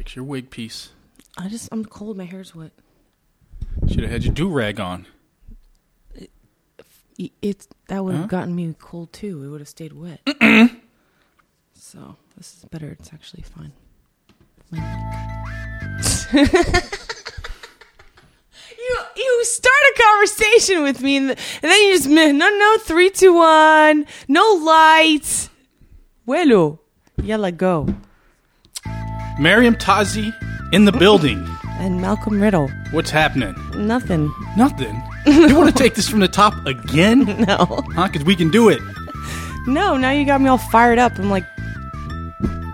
Fix your wig piece. I just I'm cold. My hair's wet. Should have had your do rag on. Y- It's that would have Huh? gotten me cold too. It would have stayed wet. so this is better. It's actually fine. you you start a conversation with me and, then you just mi- no no three two one no lights. Bueno, yalla go. Miriam Tazi in the building. And Malcolm Riddle. What's happening? Nothing. Nothing. you want to take this from the top again? No. Huh? Because we can do it. No, now you got me all fired up. I'm like,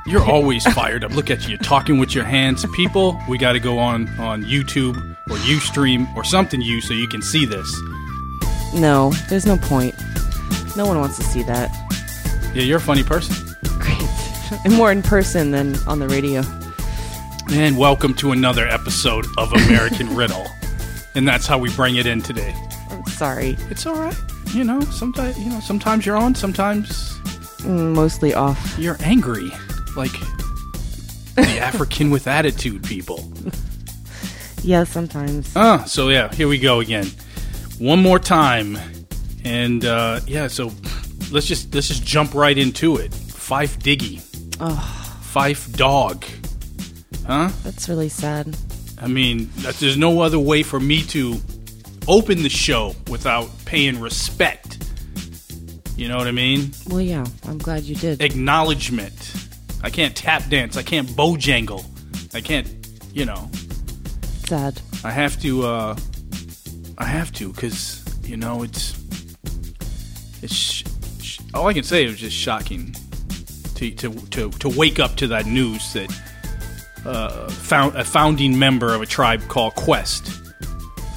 You're always fired up. Look at you. You're talking with your hands. People, we got to go on on YouTube or Ustream or something you so you can see this. no, there's no point. No one wants to see that. Yeah, you're a funny person. And more in person than on the radio. And welcome to another episode of American Riddle. And that's how we bring it in today. I'm sorry. It's all right. You know, sometimes you know, sometimes you're on, sometimes Mm, Mostly off. you're angry. Like the African with attitude people. Yeah, sometimes. Uh, so yeah, here we go again. One more time. And uh yeah, so let's just let's just jump right into it. Fife Diggy. Fife Dog. Huh? That's really sad. I mean, there's no other way for me to open the show without paying respect. You know what I mean? Well, yeah, I'm glad you did. Acknowledgement. I can't tap dance. I can't bojangle. I can't, you know. Sad. I have to. uh I have to because you know it's. It's. Sh- sh- all I can say is just shocking to to to to wake up to that news that uh, found a founding member of a tribe called Quest,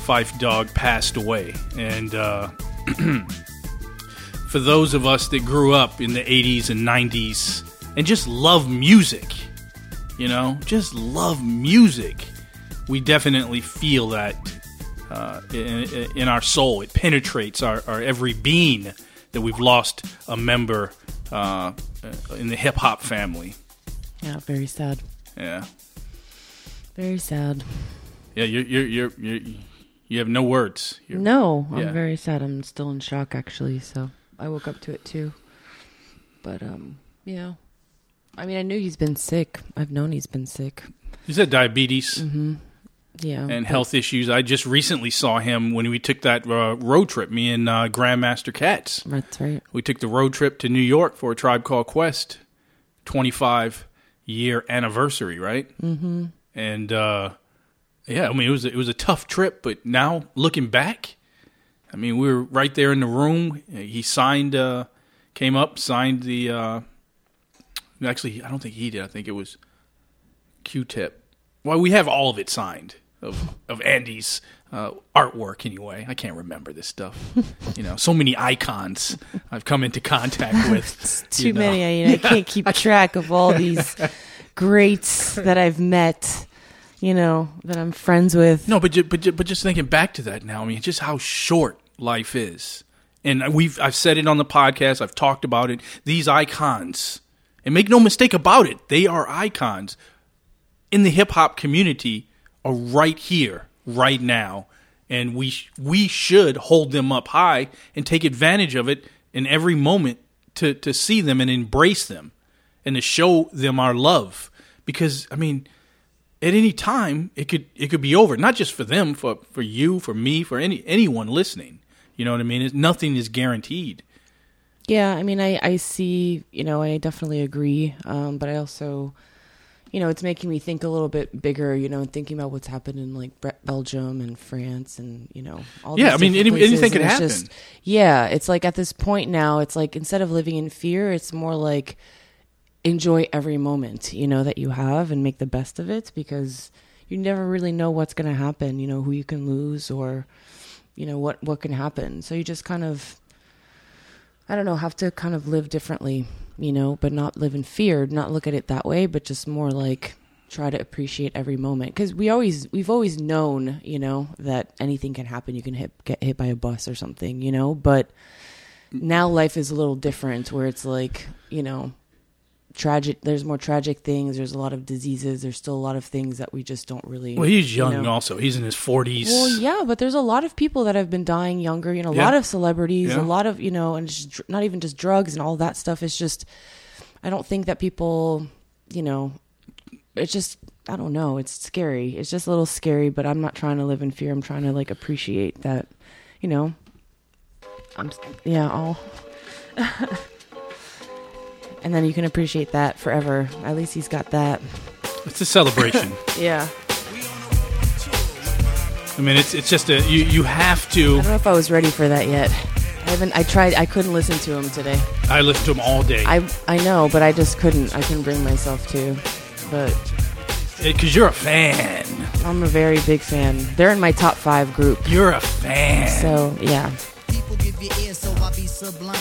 Fife Dog, passed away, and uh, for those of us that grew up in the '80s and '90s and just love music, you know, just love music we definitely feel that uh, in, in our soul. It penetrates our, our every being that we've lost a member uh, in the hip hop family. Yeah, very sad. Yeah, Very sad. yeah. You're you're you're, you're you have no words. You're, No, I'm Yeah. very sad. I'm still in shock, actually. So I woke up to it too. But um, yeah. I mean, I knew he's been sick. I've known he's been sick. He's had diabetes Yeah. and health issues. I just recently saw him when we took that uh, road trip. Me and uh, Grandmaster Katz. That's right. We took the road trip to New York for a tribe called Quest, 25 year anniversary, right? Mm-hmm. And uh, yeah, I mean it was it was a tough trip, but now looking back, I mean we were right there in the room. He signed, uh, came up, signed the. Uh, actually, I don't think he did. I think it was Q-Tip. Well, we have all of it signed of of Andy's uh, artwork anyway. I can't remember this stuff. you know, so many icons I've come into contact with. Too you know. many. I, know, I can't keep track of all these greats that I've met. You know that I'm friends with. No, but ju- but ju- but just thinking back to that now, I mean, just how short life is, and we've I've said it on the podcast. I've talked about it. These icons, and make no mistake about it, they are icons in the hip hop community. Are right here, right now, and we sh- we should hold them up high and take advantage of it in every moment to to see them and embrace them, and to show them our love. Because I mean at any time it could it could be over not just for them for for you for me for any anyone listening you know what i mean it's, nothing is guaranteed Yeah, I mean, I I see. You know, I definitely agree. Um, but I also, you know, it's making me think a little bit bigger. You know, and thinking about what's happened in like Belgium and France, and you know, all Yeah, I mean, any- anything could happen. Just, yeah, it's like at this point now, it's like instead of living in fear, it's more like enjoy every moment you know that you have and make the best of it because you never really know what's going to happen. You know, who you can lose or you know what what can happen. So you just kind of I don't know, have to kind of live differently, you know, but not live in fear, not look at it that way, but just more like try to appreciate every moment. Cuz we always we've always known, you know, that anything can happen. You can hit get hit by a bus or something, you know, but mm. now life is a little different where it's like, you know, tragic. There's more tragic things. There's a lot of diseases. There's still a lot of things that we just don't really. Well, he's you young know. also. He's in his forties. Well, yeah, but there's a lot of people that have been dying younger. You know, a Yeah. lot of celebrities, Yeah. a lot of you know, and just, not even just drugs and all that stuff. It's just, I don't think that people, you know, it's just I don't know. It's scary. It's just a little scary. But I'm not trying to live in fear. I'm trying to like appreciate that, you know. I'm yeah. I'll. and then you can appreciate that forever. At least he's got that. It's a celebration. Yeah. I mean, it's it's just a you you have to. I don't know if I was ready for that yet. I haven't. I tried. I couldn't listen to him today. I listen to him all day I I know, but I just couldn't. I couldn't bring myself to. But because you're a fan. I'm a very big fan. They're in my top five group. You're a fan. So yeah,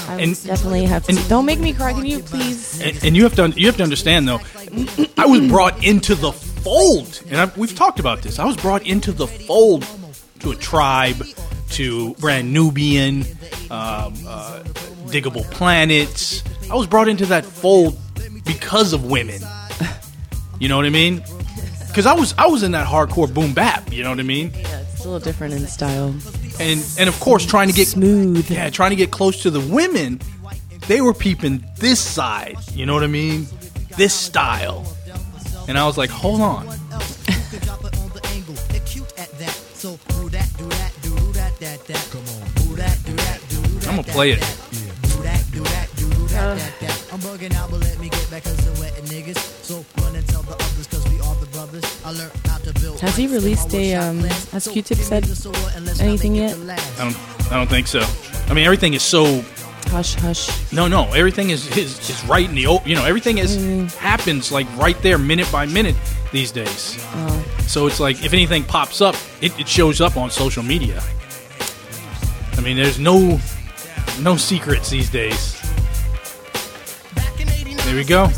I And- definitely have to. and- don't make me cry. Can you please? And, and you have to you have to understand though, I was brought into the fold, and I, we've talked about this. I was brought into the fold to a tribe, to Brand Nubian, um, uh, Diggable Planets. I was brought into that fold because of women. You know what I mean? Because I was I was in that hardcore boom bap. You know what I mean? Yeah, it's a little different in style. And and of course trying to get Smooth. yeah, trying to get close to the women, they were peeping this side. You know what I mean? This style. And I was like, hold on. I'm gonna play it. I'm bugging out, but let me get back 'cause the wet niggas. So run and tell the others 'cause we are the brothers. I learned how to build. Has he released a, um, has Q Tip said the sword and let's anything yet? it the last. I don't I don't think so. I mean everything is so Hush, hush. no no everything is is, is right in the o- you know everything is happens like right there minute by minute these days. So it's like if anything pops up, it, it shows up on social media. I mean, there's no no secrets these days. Back in 89, There we go.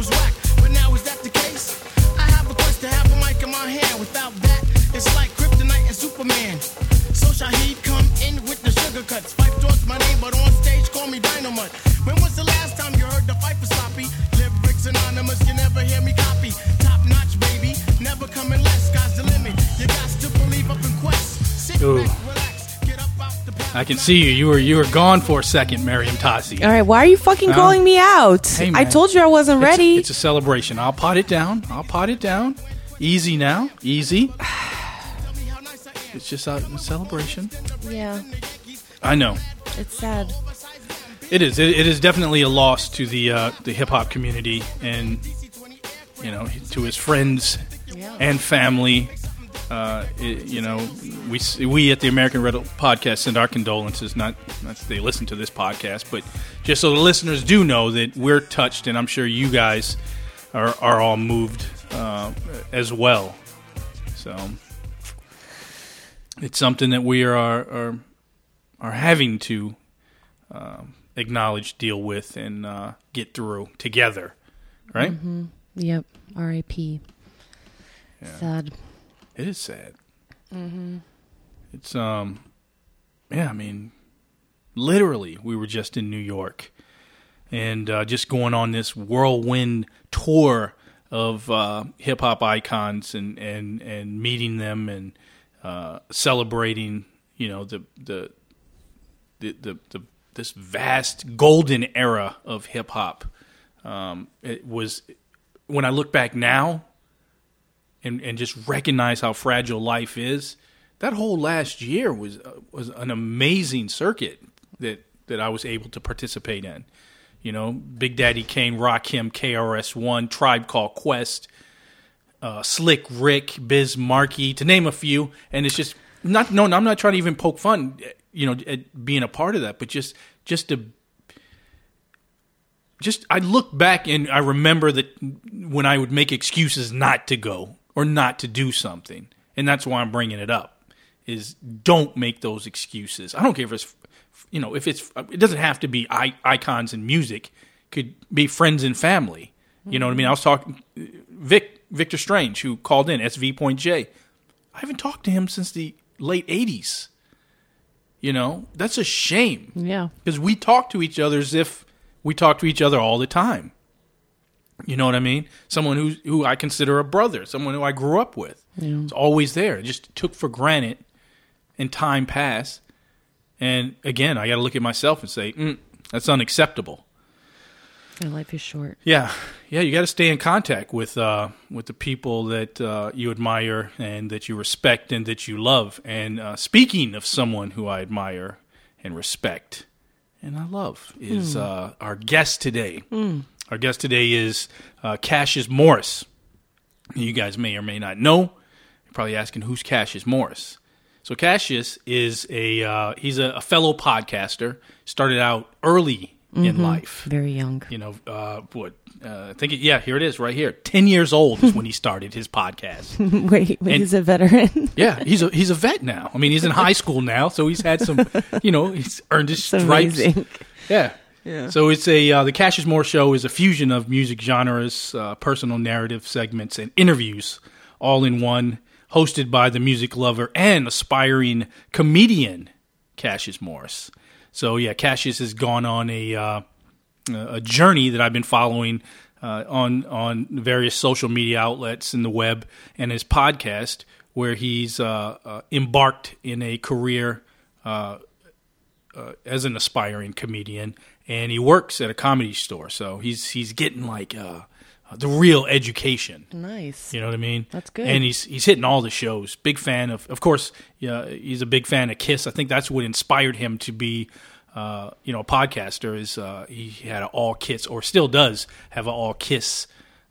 Was whack, but now is that the case? I have a quest to have a mic in my hand. Without that, it's like Kryptonite and Superman. So come in with the sugar cuts. Fife towards my name, but on stage call me Dynamite. When was the last time you heard the fight for sloppy? Lyrics anonymous, you never hear me copy. Top notch, baby, never coming less. Sky's the limit. You got to believe up in Quest. Sit Ooh. back, I can see you. You were you were gone for a second, Miriam Tassi. All right, why are you fucking calling me out? Hey, I man. told you I wasn't It's- ready. It's, a celebration. I'll pot it down. I'll pot it down. Easy now. Easy. It's just a, a celebration. yeah, I know. it's sad. It is. It, it is definitely a loss to the uh, the hip hop community and you know to his friends Yeah. and family. Uh, it- you know, we we at the American Red podcast send our condolences. Not, not that they listen to this podcast, but just so the listeners do know that we're touched, and I'm sure you guys are are all moved uh, as well. So it's something that we are are are having to um, acknowledge, deal with, and uh, get through together. Right? Yep. R.I.P. Sad. It is sad. Mm-hmm. It's um, yeah. I mean, literally, we were just in New York, and uh, just going on this whirlwind tour of uh, hip hop icons and and and meeting them and uh, celebrating. You know the the the the, the this vast golden era of hip hop. Um, it was when I look back now and, and just recognize how fragile life is. That whole last year was uh, was an amazing circuit that that I was able to participate in. You know, Big Daddy Kane, Rakim, KRS One, Tribe Called Quest, uh, Slick Rick, Biz Markie, to name a few. And it's just not no, I'm not trying to even poke fun, you know, at being a part of that, but just just to just I look back and I remember that when I would make excuses not to go or not to do something, and that's why I'm bringing it up. Is don't make those excuses. I don't care if it's you know if it's it doesn't have to be icons and music. Could be friends and family. You know what I mean? I was talking Vic Victor Strange who called in SV Point J. I haven't talked to him since the late '80s. You know, that's a shame Yeah. because we talk to each other as if we talk to each other all the time. You know what I mean? Someone who who I consider a brother, someone who I grew up with. It's always there. It just took for granted, and time passed. And again, I got to look at myself and say, mm, "That's unacceptable." And life is short. Yeah, yeah, you got to stay in contact with uh, with the people that uh, you admire and that you respect and that you love. And uh, speaking of someone who I admire and respect and I love is uh, our guest today. Our guest today is uh, Cassius Morris. You guys may or may not know. You're probably asking who's Cassius Morris. So Cassius is a uh, he's a, a fellow podcaster. Started out early in life Very young. you know, uh, what? Uh, I think, it, yeah, here it is, right here. Ten years old is when he started his podcast. wait, wait And- he's a veteran. Yeah, he's a he's a vet now. I mean, he's in high school now, so he's had some, you know, he's earned his stripes. amazing. So it's a uh, the Cassius Moore Show is a fusion of music genres, uh, personal narrative segments, and interviews, all in one. Hosted by the music lover and aspiring comedian Cassius Morris. So yeah, Cassius has gone on a uh, a journey that I've been following uh, on on various social media outlets in the web and his podcast, where he's uh, uh, embarked in a career uh, as an aspiring comedian, and he works at a comedy store. So he's he's getting like uh, the real education. Nice. You know what I mean? That's good. And he's he's hitting all the shows. Big fan of, of course. Yeah, he's a big fan of Kiss. I think that's what inspired him to be, uh, you know, a podcaster. Is uh, he had an all Kiss or still does have an all Kiss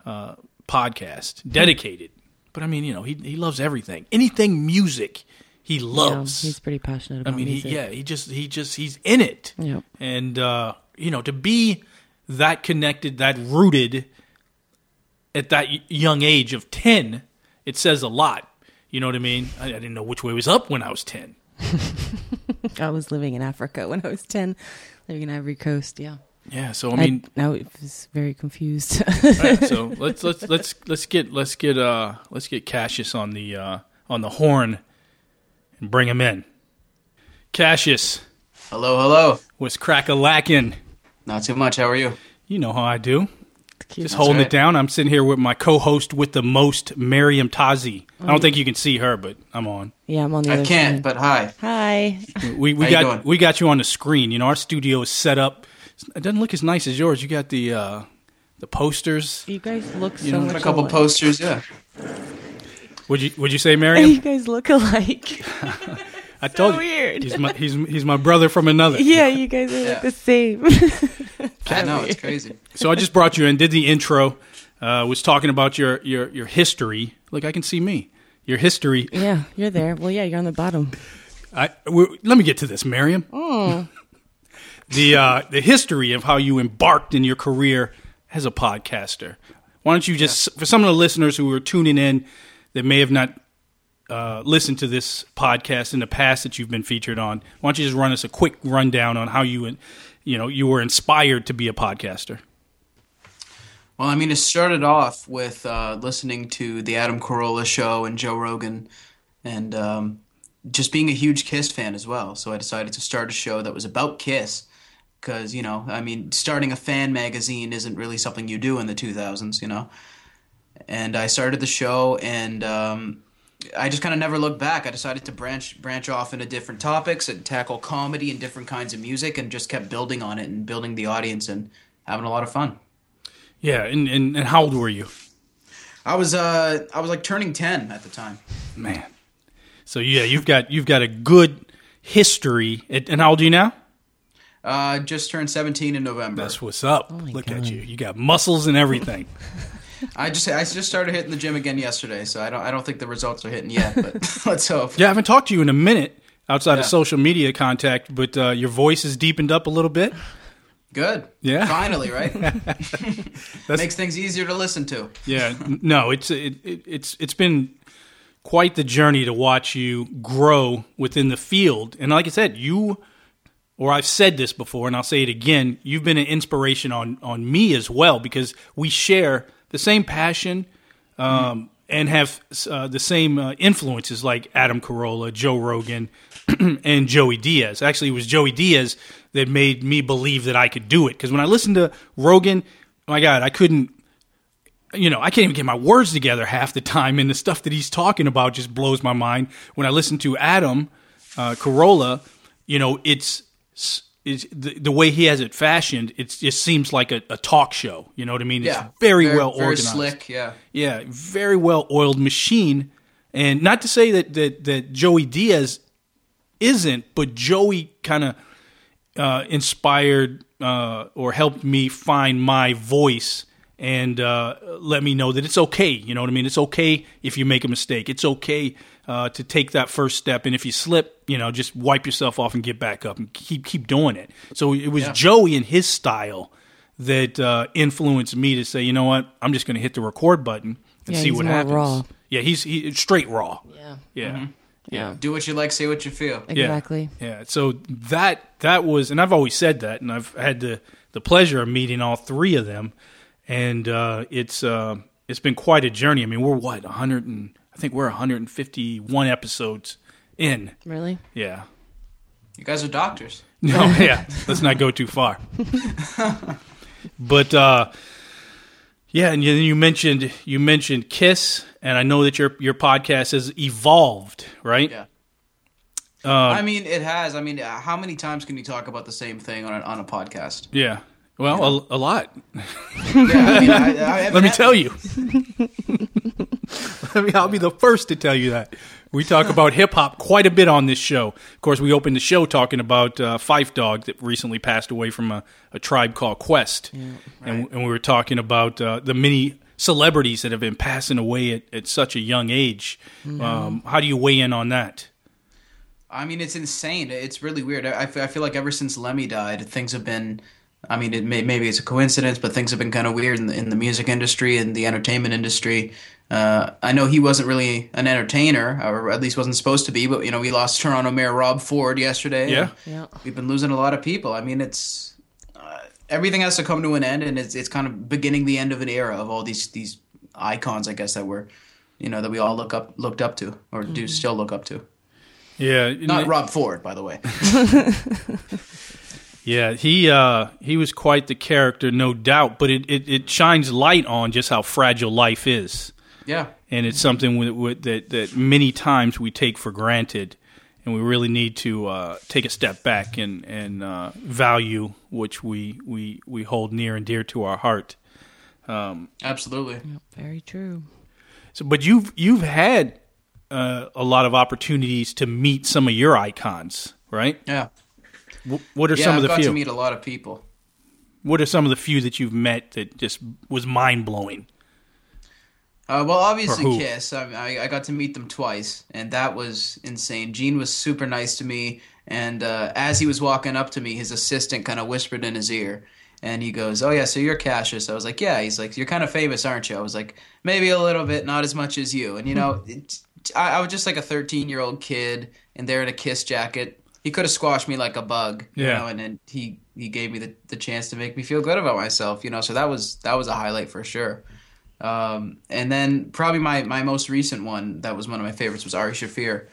uh, podcast dedicated. But I mean, you know, he he loves everything, anything music. He Yeah, loves. he's pretty passionate I about mean, he, yeah, he just he just he's in it. Yep. And uh, you know, to be that connected, that rooted at that young age of 10, it says a lot. You know what I mean? I, I didn't know which way was up when I was 10. I was living in Africa when I was 10, living in Ivory Coast. Yeah. Yeah, so I mean, I, I was very confused. Alright, so let's let's let's let's get let's get uh let's get Cassius on the uh on the horn and bring him in. Cassius Hello, hello. was crack a lacking. Not too much. How are you? You know how I do. Cute. Just holding right. it down. I'm sitting here with my co-host with the most, Miriam Tazi. I don't think you can see her, but I'm on. yeah, I'm on the I other can't, side. but hi. Hi. We we How you got doing? we got you on the screen. You know, our studio is set up. It doesn't look as nice as yours. You got the uh, the posters. You guys look so know, much A couple alike. posters, yeah. Would you would you say, Maryam? You guys look alike. I told you. weird. He's my he's he's my brother from another. yeah, you guys are Yeah. like the same. I know it's crazy. So I just brought you in, did the intro, uh, was talking about your your your history. Look, I can see me. Your history. yeah, you're there. Well, yeah, you're on the bottom. I, let me get to this, Miriam. the uh, the history of how you embarked in your career as a podcaster. Why don't you just, for some of the listeners who are tuning in that may have not uh, listened to this podcast in the past that you've been featured on, why don't you just run us a quick rundown on how you, you know, you were inspired to be a podcaster? Well, I mean, it started off with uh, listening to the Adam Carolla show and Joe Rogan, and um, just being a huge Kiss fan as well. So I decided to start a show that was about Kiss, because you know, I mean, starting a fan magazine isn't really something you do in the 2000s, you know. And I started the show, and um, I just kind of never looked back. I decided to branch branch off into different topics and tackle comedy and different kinds of music, and just kept building on it and building the audience and having a lot of fun. Yeah, and, and, and how old were you? I was uh I was like turning 10 at the time. Man. So yeah, you've got you've got a good history. And how old are you now? Uh just turned 17 in November. That's what's up. my Look God. at you. You got muscles and everything. I just I just started hitting the gym again yesterday, so I don't I don't think the results are hitting yet, but let's hope. yeah, I haven't talked to you in a minute outside of social media contact, but uh, your voice has deepened up a little bit. Good. Yeah. Finally, right? Makes things easier to listen to. Yeah, no, it's it, it, it's it's been quite the journey to watch you grow within the field. And like I said, you or I've said this before and I'll say it again, you've been an inspiration on on me as well because we share the same passion um, and have uh, the same uh, influences like Adam Carolla, Joe Rogan, and Joey Diaz. Actually, it was Joey Diaz that made me believe that I could do it. Because when I listened to Rogan, my God, I couldn't. You know, I can't even get my words together half the time, and the stuff that he's talking about just blows my mind. When I listen to Adam uh, Carolla, you know, it's is the, the way he has it fashioned, it just seems like a, a talk show. You know what I mean? Yeah, it's very, very well very organized. slick. Yeah, Yeah, very well oiled machine. And not to say that that, that Joey Diaz isn't, but Joey kind of uh, inspired uh, or helped me find my voice and uh, let me know that it's okay. You know what I mean? It's okay if you make a mistake. It's okay uh, to take that first step, and if you slip, you know, just wipe yourself off and get back up and keep keep doing it. So it was Yeah. Joey and his style that uh, influenced me to say, you know what, I'm just going to hit the record button and Yeah, see he's what more happens. raw. Yeah, he's he, straight raw. Yeah. Yeah. Yeah. do what you like, say what you feel. Yeah. Exactly. Yeah. So that that was, and I've always said that, and I've had the the pleasure of meeting all three of them, and uh, it's uh, it's been quite a journey. I mean, we're what 100 and I think we're 151 episodes in. Really? Yeah. You guys are doctors. No, yeah. Let's not go too far. but uh, yeah, and you, you mentioned you mentioned Kiss, and I know that your your podcast has evolved, right? Yeah. Uh, I mean, it has. I mean, uh, how many times can you talk about the same thing on a, on a podcast? Yeah. Well, a, a lot. Yeah, I I, I Let me tell you. I mean, I'll be the first to tell you that. We talk about hip hop quite a bit on this show. Of course, we opened the show talking about uh, Fife Dog that recently passed away from a, a tribe called Quest. and, and we were talking about uh, the many celebrities that have been passing away at, at such a young age. Um, how do you weigh in on that? I mean, it's insane. It's really weird. I, I I feel like ever since Lemmy died, things have been. I mean, it may, maybe it's a coincidence, but things have been kind of weird in the, in the music industry and the entertainment industry. Uh, I know he wasn't really an entertainer, or at least wasn't supposed to be. But you know, we lost Toronto Mayor Rob Ford yesterday. Yeah. Yeah. we've been losing a lot of people. I mean, it's uh, everything has to come to an end, and it's it's kind of beginning the end of an era of all these these icons, I guess that were, you know, that we all look up looked up to or do still look up to. Yeah, Not Rob Ford, by the way. Yeah, he uh, he was quite the character, no doubt. But it, it, it shines light on just how fragile life is, Yeah. and it's something with, with, that that many times we take for granted, and we really need to uh, take a step back and and uh, value which we, we we hold near and dear to our heart. Absolutely. Very true. So, but you've you've had uh, a lot of opportunities to meet some of your icons, right? Yeah. Wh- What are Yeah, some I've of the got few? to meet a lot of people. what are some of the few that you've met that just was mind blowing? Uh, well, obviously Kiss. I, I I got to meet them twice, and that was insane. Gene was super nice to me, and uh, as he was walking up to me, his assistant kind of whispered in his ear, and he goes, "Oh yeah, so you're Cassius." I was like, "Yeah." He's like, "You're kind of famous, aren't you?" I was like, "Maybe a little bit, not as much as you." And you know, it, I, I was just like a 13 year old kid, and there in a Kiss jacket. He could have squashed me like a bug, you Yeah. know, and then he he gave me the, the chance to make me feel good about myself, you know. So that was that was a highlight for sure. Um, and then probably my, my most recent one that was one of my favorites was Ari Shafir.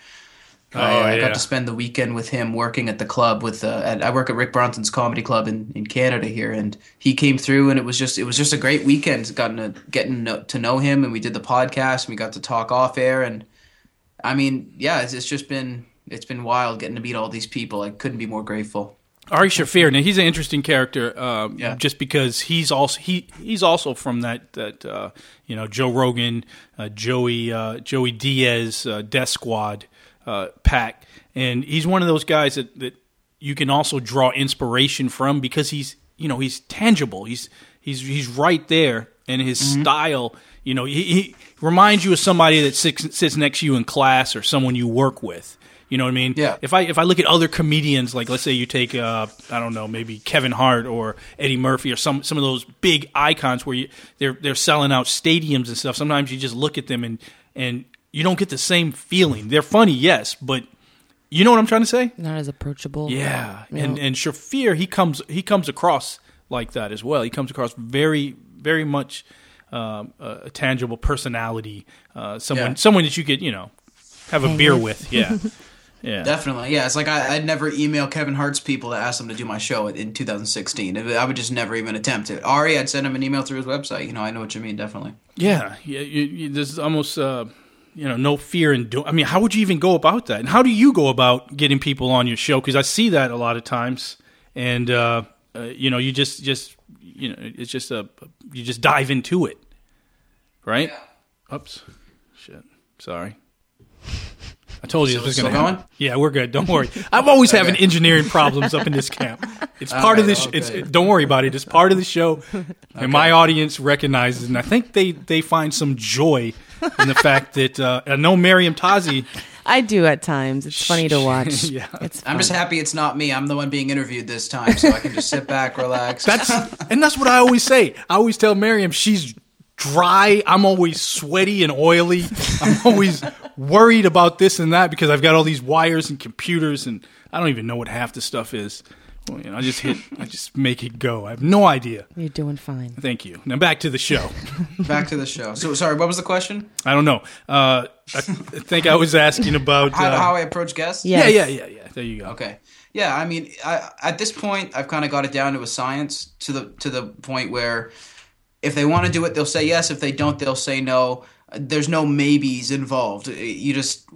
Oh, I, I yeah. got to spend the weekend with him working at the club with uh, at, I work at Rick Bronson's comedy club in, in Canada here and he came through and it was just it was just a great weekend gotten to getting to, to know him and we did the podcast and we got to talk off air and I mean yeah it's, it's just been it's been wild getting to meet all these people I couldn't be more grateful Ari Shafir. Now he's an interesting character, um, Yeah. just because he's also he he's also from that that uh, you know Joe Rogan, uh, Joey uh, Joey Diaz, uh, Death Squad uh, pack, and he's one of those guys that that you can also draw inspiration from because he's you know he's tangible. He's he's he's right there, and his style. You know, he, he reminds you of somebody that sits, sits next to you in class or someone you work with. You know what I mean? Yeah. If I if I look at other comedians, like let's say you take uh, I don't know maybe Kevin Hart or Eddie Murphy or some some of those big icons where you they're they're selling out stadiums and stuff. Sometimes you just look at them and and you don't get the same feeling. They're funny, yes, but you know what I'm trying to say? Not as approachable. Yeah, Yeah. and and Shafir he comes he comes across like that as well. He comes across very very much um, a, a tangible personality, uh, someone Yeah. someone that you could you know have a beer with. with. Yeah, yeah. Definitely, yeah. It's like I, I'd never email Kevin Hart's people to ask them to do my show in 2016. I would just never even attempt it. Ari, I'd send him an email through his website. You know, I know what you mean. Definitely. Yeah, yeah. You, you, there's almost uh, you know no fear in doing. I mean, how would you even go about that? And how do you go about getting people on your show? Because I see that a lot of times, and uh, uh, you know, you just just you know, it's just a you just dive into it, right? Oops, shit. Sorry. I told you Still- this was going to going? happen. Yeah, we're good. Don't worry. I'm always having engineering problems up in this camp. It's part of Okay, this. It's okay. don't worry about it. It's part of the show, and my audience recognizes, and I think they they find some joy in the fact that uh, I know Miriam Tazi. I do at times. It's funny to watch. Yeah. It's I'm just happy it's not me. I'm the one being interviewed this time, so I can just sit back, relax. That's and that's what I always say. I always tell Miriam she's dry. I'm always sweaty and oily. I'm always worried about this and that because I've got all these wires and computers and I don't even know what half the stuff is. Well, you know, I just hit. I just make it go. I have no idea. You're doing fine. Thank you. Now back to the show. back to the show. So sorry, what was the question? I don't know. Uh, I think I was asking about. How, uh, how I approach guests? Yeah. yeah, yeah, yeah, yeah. There you go. Okay. Yeah, I mean, I, at this point, I've kind of got it down to a science to the to the point where if they want to do it, they'll say yes. If they don't, they'll say no. There's no maybes involved. You just,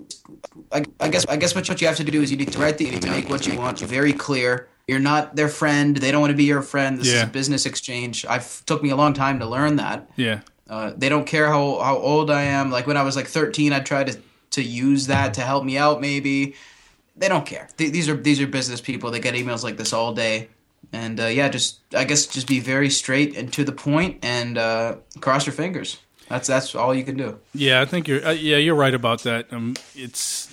I, I guess, I guess what you have to do is you need to write the email, make what you want very clear. You're not their friend. They don't want to be your friend. This is a business exchange. I've took me a long time to learn that. Yeah, Uh, they don't care how, how old I am. Like when I was like 13, I tried to, to use that to help me out. Maybe they don't care. Th- these are these are business people. They get emails like this all day, and uh, yeah, just I guess just be very straight and to the point, and uh, cross your fingers. That's that's all you can do. yeah. I think you're. Uh, yeah, you're right about that. Um, it's.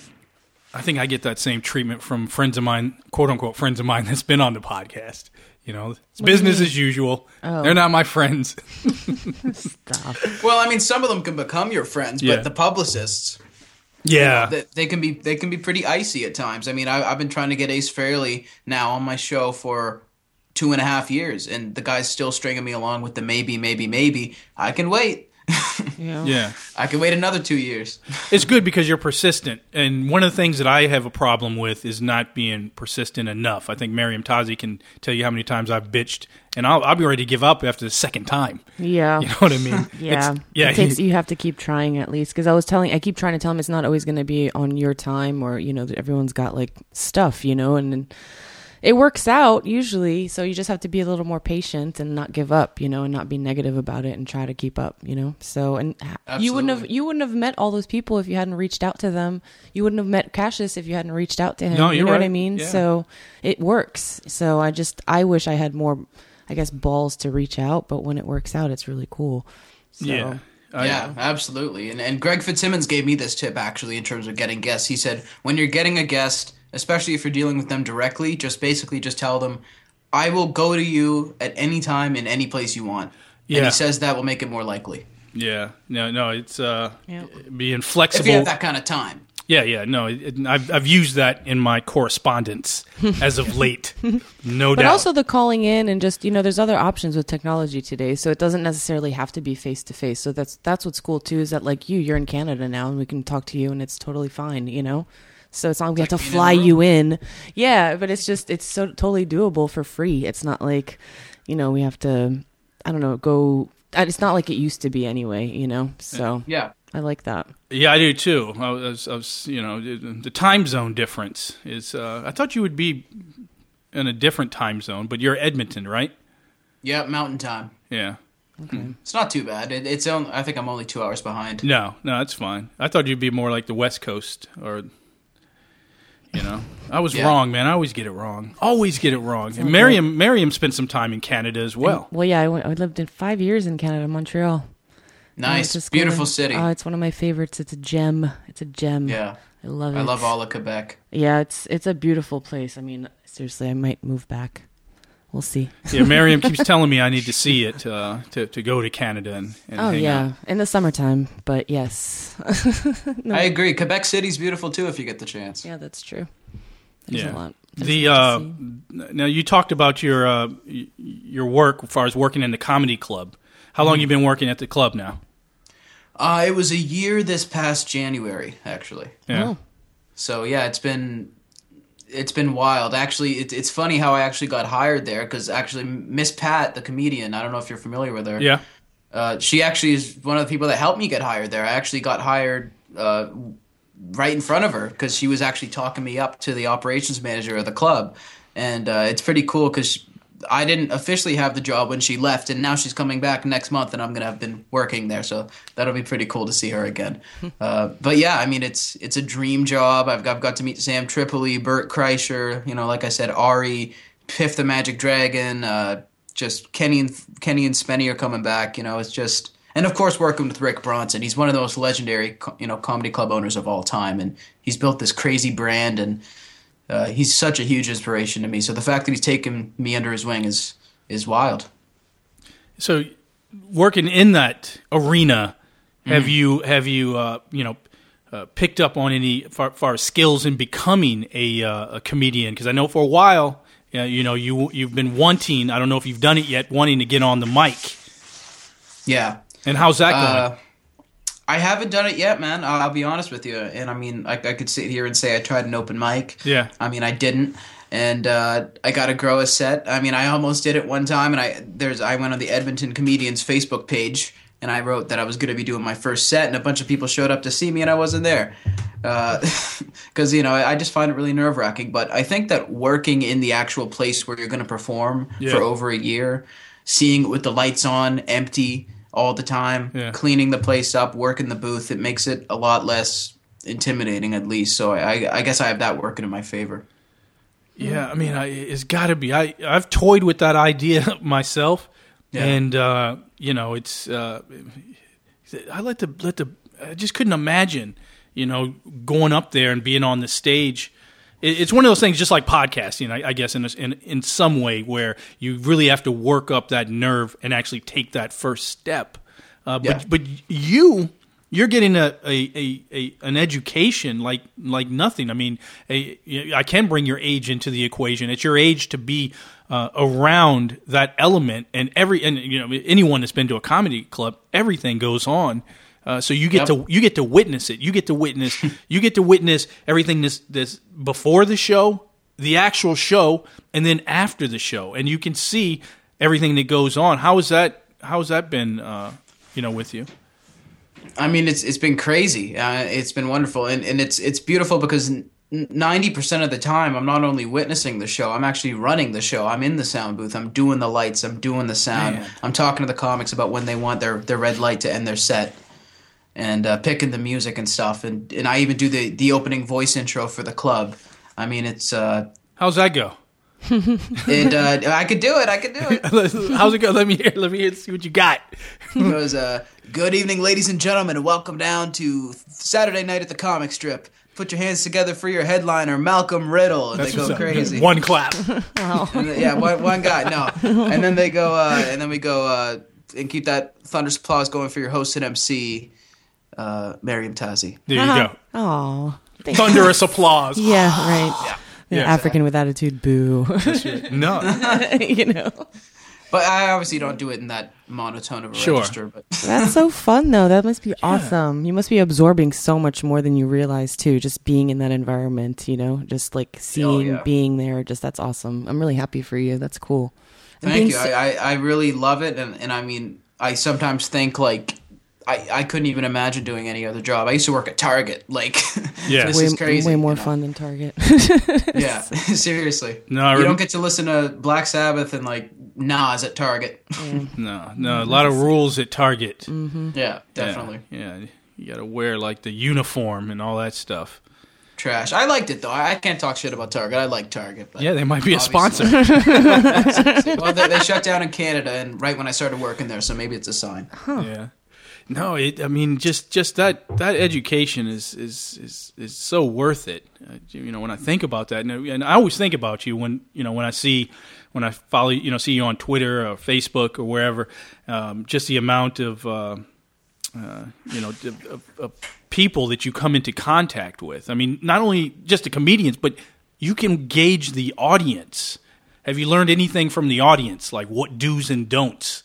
I think I get that same treatment from friends of mine, quote unquote friends of mine, that's been on the podcast. You know, it's business as usual. Oh. They're not my friends. Stop. Well, I mean, some of them can become your friends, Yeah. but the publicists, Yeah, they, they can be they can be pretty icy at times. I mean, I, I've been trying to get Ace Fairley now on my show for two and a half years, and the guy's still stringing me along with the maybe, maybe, maybe. I can wait. Yeah. yeah. I can wait another two years. It's good because you're persistent. And one of the things that I have a problem with is not being persistent enough. I think Miriam Tazi can tell you how many times I've bitched, and I'll, I'll be ready to give up after the second time. Yeah. You know what I mean? Yeah, It's- yeah. It takes, you have to keep trying at least because I was telling, I keep trying to tell him it's not always going to be on your time or you know everyone's got like stuff, you know, and, and it works out usually. So you just have to be a little more patient and not give up, you know, and not be negative about it and try to keep up, you know. So and ha- you wouldn't have you wouldn't have met all those people if you hadn't reached out to them. You wouldn't have met Cassius if you hadn't reached out to him. No, you you're know what I mean? Yeah. So it works. So I just I wish I had more. I guess balls to reach out, but when it works out, it's really cool. So, yeah. I- yeah, absolutely. And and Greg Fitzsimmons gave me this tip actually in terms of getting guests. He said when you're getting a guest, especially if you're dealing with them directly, just basically just tell them, "I will go to you at any time in any place you want." And Yeah. he says that will make it more likely Yeah. No, no, it's uh, Yeah. being flexible. if you have that kind of time. Yeah, yeah, no, it, it- I've I've used that in my correspondence as of late, no But doubt. But also the calling in and just you know, there's other options with technology today, so it doesn't necessarily have to be face to face. So that's that's what's cool too is that like you, you're in Canada now, and we can talk to you, and it's totally fine, you know. So it's not we have to being in fly you in, yeah. But it's just it's so totally doable for free. It's not like, you know, we have to, I don't know, go. It's not like it used to be anyway, you know. So Yeah. I like that. yeah, I do too. I was, I was you know, the the time zone difference is. Uh, I thought you would be in a different time zone, but you're Edmonton, right? Yeah, mountain time. Yeah. Okay. It's not too bad. It, it's on, I think I'm only 2 hours behind. No, no, that's fine. I thought you'd be more like the West Coast or. You know, I was Yeah. wrong, man. I always get it wrong. Always get it wrong. And Miriam, Miriam spent some time in Canada as well. Well, yeah, I, went, I lived in five years in Canada, Montreal. I went Nice. to school Beautiful in- city. Oh, it's one of my favorites. It's a gem. It's a gem. yeah. I love it. I love all of Quebec. Yeah, it's it's a beautiful place. I mean, seriously, I might move back. We'll see. Yeah, Miriam keeps telling me I need to see it uh, to to go to Canada and, and oh hang yeah, out. in the summertime. But yes, I agree. Quebec City's beautiful too if you get the chance. yeah, that's true. There's Yeah. a lot. There's The uh, now you talked about your uh, your work as far as working in the comedy club. How long you been working at the club now? Uh, it was a year this past January, actually. Yeah. Oh. So yeah, it's been it's been wild. Actually, it, it's funny how I actually got hired there because actually Miss Pat, the comedian, I don't know if you're familiar with her. Yeah. Uh, she actually is one of the people that helped me get hired there. I actually got hired uh, right in front of her because she was actually talking me up to the operations manager of the club, and uh, it's pretty cool because I didn't officially have the job when she left, and now she's coming back next month, and I'm gonna have been working there, so that'll be pretty cool to see her again. uh, but yeah, I mean, it's it's a dream job. I've got, I've got to meet Sam Tripoli, Burt Kreischer, you know, like I said, Ari, Piff the Magic Dragon, uh, just Kenny and Kenny and Spenny are coming back. You know, it's just and of course working with Rick Bronson. He's one of the most legendary, co- you know, comedy club owners of all time, and he's built this crazy brand, and uh, he's such a huge inspiration to me. So the fact that he's taken me under his wing is is wild. So, working in that arena, have you have you uh, you know uh, picked up on any far, far skills in becoming a uh, a comedian? Because I know for a while, uh, you know you you've been wanting. I don't know if you've done it yet, wanting to get on the mic. Yeah. And how's that going? Uh, I haven't done it yet, man. I'll, be honest with you. And I mean, I, I could sit here and say I tried an open mic. Yeah. I mean, I didn't, and uh, I got to grow a set. I mean, I almost did it one time, and I there's I went on the Edmonton Comedians Facebook page, and I wrote that I was going to be doing my first set, and a bunch of people showed up to see me, and I wasn't there. Because you know, I I just find it really nerve wracking. But I think that working in the actual place where you're going to perform Yeah. for over a year, seeing it with the lights on, empty all the time, Yeah. cleaning the place up, working the booth, it makes it a lot less intimidating, at least. So I, I guess I have that working in my favor. Yeah, I mean, I, it's got to be. I I've toyed with that idea myself, Yeah. and uh, you know, it's. Uh, I let the let the. I just couldn't imagine, you know, going up there and being on the stage. It, it's one of those things, just like podcasting, I, I guess, in, a, in in some way, where you really have to work up that nerve and actually take that first step. Uh, Yeah. But but you you're getting a, a, a, a an education like like nothing. I mean, a, I can bring your age into the equation. It's your age to be uh, around that element, and every and you know anyone that's been to a comedy club, everything goes on. Uh, so you get Yep. to you get to witness it. You get to witness you get to witness everything this this before the show, the actual show, and then after the show, and you can see everything that goes on. How is that? How has that been? Uh, you know, with you? I mean, it's it's been crazy. Uh, it's been wonderful, and and it's it's beautiful because ninety percent of the time, I'm not only witnessing the show, I'm actually running the show. I'm in the sound booth. I'm doing the lights. I'm doing the sound. Man. I'm talking to the comics about when they want their their red light to end their set, and uh, picking the music and stuff. And and I even do the the opening voice intro for the club. I mean, it's uh, How's that go? and Uh, I could do it. I could do it. How's it go? Let me hear. Let me hear. See what you got. It goes, uh, good evening, ladies and gentlemen, and welcome down to Saturday night at the comic strip. Put your hands together for your headliner, Malcolm Riddle. And That's they go what's up. crazy. One clap. And then- yeah, one, one guy. No, and then they go, uh, and then we go, uh, and keep that thunderous applause going for your host and MC, uh, Mariam Tazi. There you go. Oh, Thunderous applause. yeah, right. The Yeah. African with attitude, boo. No. you know, But I obviously don't do it in that monotone of a Sure. register. But that's so fun though. That must be awesome. You must be absorbing so much more than you realize too. Just being in that environment, you know, just like seeing, yeah. being there. Just that's awesome. I'm really happy for you. That's cool. And Thank being you. so- I, I, I really love it, and, and I mean, I sometimes think like I, I couldn't even imagine doing any other job. I used to work at Target. Like, Yeah. this way, is crazy. way more you know? fun than Target. Yeah, seriously. No, I you rem- don't get to listen to Black Sabbath and like Nas at Target. No. No. A lot of rules at Target. Mm-hmm. yeah, definitely Yeah. yeah. You got to wear like the uniform and all that stuff. trash. I liked it though. I, I can't talk shit about Target. I like Target. But Yeah, they might be a sponsor. well, they, they shut down in Canada, and right when I started working there, so maybe it's a sign. Yeah. No, it. I mean, just just that that education is is is, is so worth it. Uh, you know, when I think about that, and, and I always think about you when you know when I see when I follow you know see you on Twitter or Facebook or wherever. Um, just the amount of uh, uh, you know of, of, people that you come into contact with. I mean, not only just the comedians, but you can gauge the audience. Have you learned anything from the audience, like what do's and don'ts?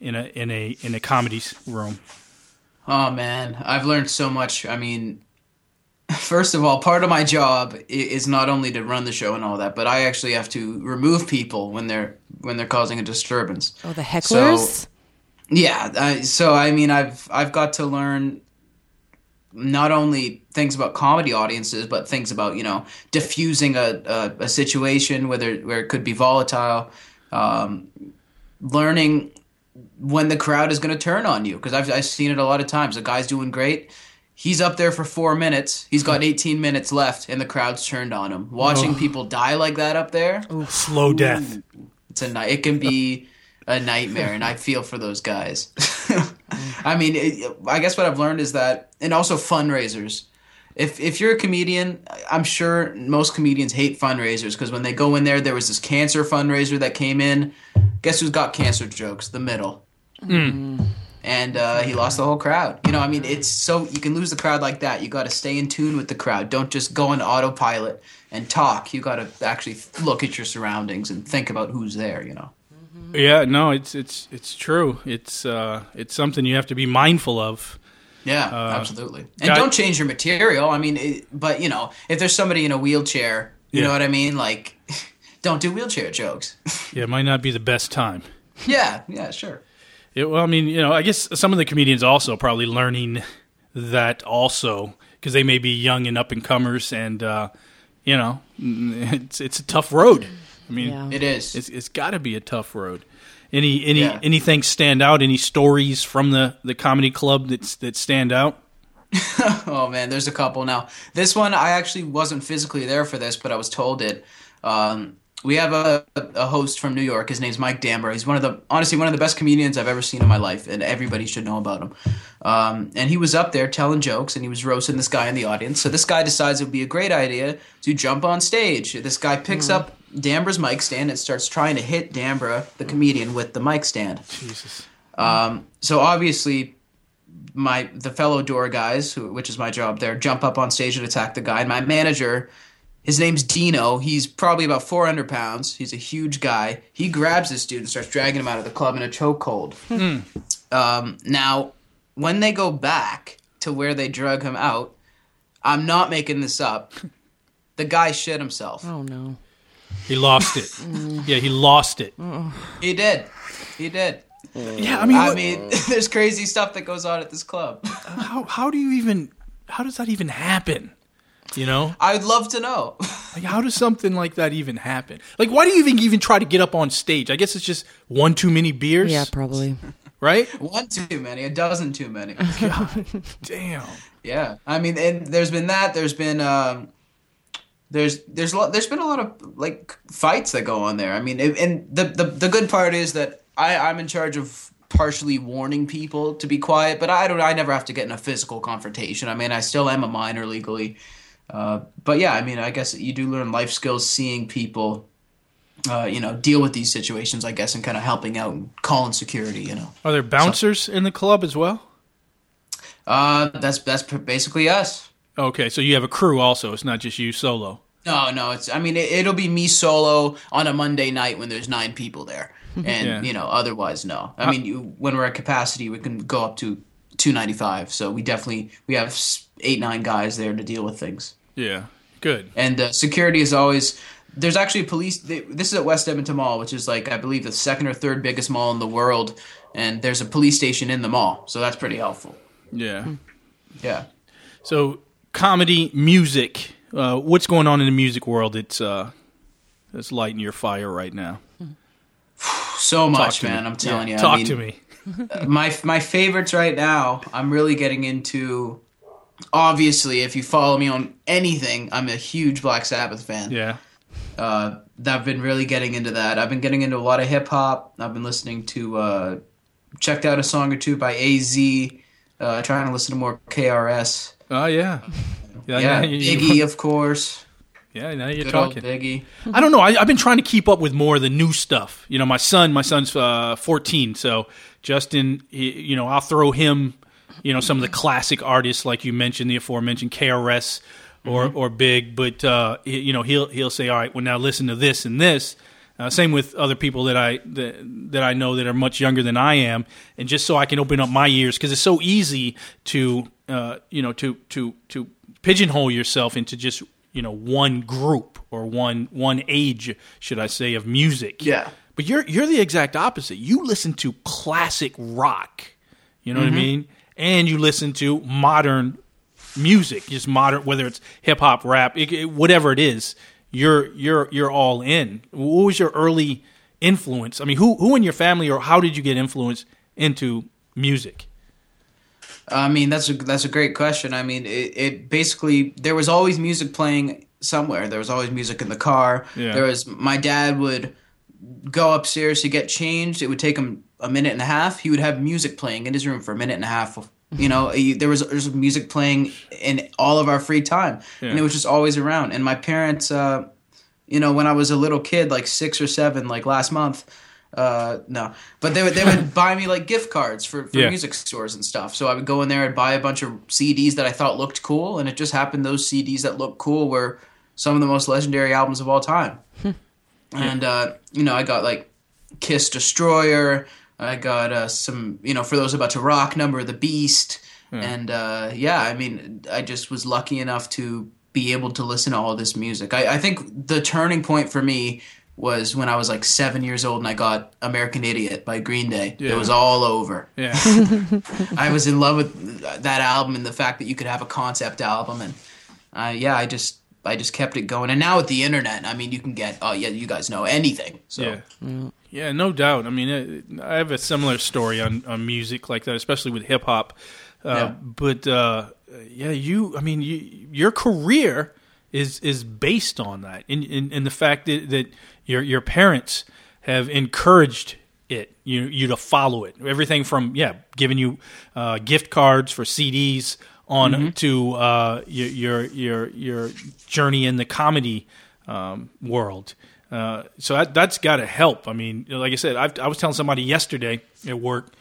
in a in a in a comedy room? Oh man, I've learned so much. I mean, first of all, part of my job is not only to run the show and all that, but I actually have to remove people when they're when they're causing a disturbance. Oh, the hecklers. So- Yeah, I, so I mean, I've I've got to learn not only things about comedy audiences, but things about you know diffusing a a, a situation whether where it could be volatile, um, learning when the crowd is going to turn on you because I've I've seen it a lot of times. A guy's doing great. He's up there for four minutes. He's got 18 minutes left, and the crowd's turned on him. Watching people die like that up there, Slow death. it's a night. It can be a nightmare, and I feel for those guys. I mean, it, I guess what I've learned is that, and also fundraisers. If if you're a comedian, I'm sure most comedians hate fundraisers because when they go in there, there was this cancer fundraiser that came in. Guess who's got cancer jokes? The middle. And uh, he lost the whole crowd. You know, I mean, it's so you can lose the crowd like that. You got to stay in tune with the crowd. Don't just go on autopilot and talk. You got to actually look at your surroundings and think about who's there. You know. Yeah, no, it's it's it's true. It's uh, it's something you have to be mindful of. Yeah, absolutely. And guy- don't change your material. I mean, it, but you know, if there's somebody in a wheelchair, you Yeah. know what I mean? Like, don't do wheelchair jokes. Yeah, it might not be the best time. yeah, yeah, sure. Yeah, well, I mean, you know, I guess some of the comedians also probably learning that also because they may be young and up and comers, and uh, you know, it's it's a tough road. I mean, Yeah. It is. it's it's got to be a tough road. Any any Yeah. anything stand out? Any stories from the the comedy club that's that stand out? Oh man, there's a couple now. This one I actually wasn't physically there for this, but I was told it. Um, we have a, a host from New York. His name's Mike Damber. He's one of the honestly one of the best comedians I've ever seen in my life, and everybody should know about him. Um, and he was up there telling jokes, and he was roasting this guy in the audience. So this guy decides it would be a great idea to jump on stage. This guy picks up Damber's mic stand and starts trying to hit Damber, the comedian, with the mic stand. Jesus. Um, so obviously, my the fellow door guys, who, which is my job there, jump up on stage and attack the guy. And my manager, his name's Dino. He's probably about 400 pounds. He's a huge guy. He grabs this dude and starts dragging him out of the club in a chokehold. um, now, when they go back to where they drug him out, I'm not making this up. The guy shit himself. Oh no. He lost it. yeah, he lost it. He did. He did. Yeah, I mean, I what- mean, there's crazy stuff that goes on at this club. how how do you even how does that even happen? You know, I'd love to know. like how does something like that even happen? Like, why do you even even try to get up on stage? I guess it's just one too many beers. Yeah, probably. right. One too many, a dozen too many. Damn. Yeah, I mean, and there's been that. There's been um, there's there's a lot, there's been a lot of like fights that go on there. I mean, and- and the the the good part is that I I'm in charge of partially warning people to be quiet, but I don't. I never have to get in a physical confrontation. I mean, I still am a minor legally. Uh, but yeah, I mean, I guess you do learn life skills seeing people, uh, you know, deal with these situations. I guess and kind of helping out and calling security. You know. Are there bouncers in the club as well? Uh, that's that's basically us. Okay, so you have a crew also. It's not just you solo. No, no, it's. I mean, it, it'll be me solo on a Monday night when there's nine people there, and Yeah. you know, otherwise, no. I mean, you, when we're at capacity, we can go up to two ninety five. So we definitely we have eight nine guys there to deal with things, Yeah. Good. and uh, security is always. There's actually a police. They, this is at West Edmonton Mall, which is like I believe the second or third biggest mall in the world, and there's a police station in the mall, so that's pretty helpful. Yeah. Yeah. So comedy, music. Uh, what's going on in the music world? It's uh, it's lighting your fire right now. So Talk much, man. me. I'm telling Yeah, you. I Talk mean, to me. my my favorites right now. I'm really getting into. Obviously, if you follow me on anything, I'm a huge Black Sabbath fan. Yeah. Uh, I've been really getting into that. I've been getting into a lot of hip hop. I've been listening to, uh, checked out a song or two by Az. Uh, trying to listen to more KRS. Oh yeah. Yeah. Yeah, you- you- Biggie, of course. yeah. Now you're Good talking. Biggie. I don't know. I, I've been trying to keep up with more of the new stuff. You know, my son, my son's uh, 14, so Justin, he, you know, I'll throw him, you know, some of the classic artists like you mentioned, the aforementioned KRS or or Big, but uh, you know, he'll he'll say, all right, well now listen to this and this. Uh, same with other people that I that, that I know that are much younger than I am, and just so I can open up my ears because it's so easy to uh, you know to to to pigeonhole yourself into just you know one group or one one age, should I say, of music. Yeah. But you're you're the exact opposite. You listen to classic rock. You know what I mean? And you listen to modern music, just modern, whether it's hip hop, rap, it, it- whatever it is. You're you're you're all in. What was your early influence? I mean, who who in your family or how did you get influenced into music? I mean, that's a that's a great question. I mean, it, it basically there was always music playing somewhere. There was always music in the car. Yeah. There was my dad would go upstairs to get changed. It would take him a minute and a half. He would have music playing in his room for a minute and a half. You know, there was there was music playing in all of our free time, and it was just always around. And my parents, uh, you know, when I was a little kid, like six or seven, like last month. Uh, no, but they would they would buy me like gift cards for, for Yeah. music stores and stuff. So I would go in there and buy a bunch of CDs that I thought looked cool, and it just happened those CDs that looked cool were some of the most legendary albums of all time. and uh, you know, I got like Kiss Destroyer. I got uh, some, you know, for those about to rock, Number of the Beast, and uh, yeah, I mean, I just was lucky enough to be able to listen to all this music. I, I think the turning point for me was when I was like seven years old and I got American Idiot by Green Day. Yeah. It was all over. Yeah, I was in love with that album and the fact that you could have a concept album and uh, yeah, I just I just kept it going. And now with the internet, I mean, you can get oh yeah, you guys know anything. So yeah, yeah, no doubt. I mean, it, I have a similar story on on music like that, especially with hip hop. Uh, Yeah. But uh, yeah, you. I mean, you, your career is is based on that, and and, in the fact that, that your your parents have encouraged it you you to follow it. Everything from yeah, giving you uh, gift cards for CDs on to uh, your, your your your journey in the comedy um, world. Uh, so that that's got to help. I mean, like I said, I've, I was telling somebody yesterday at work.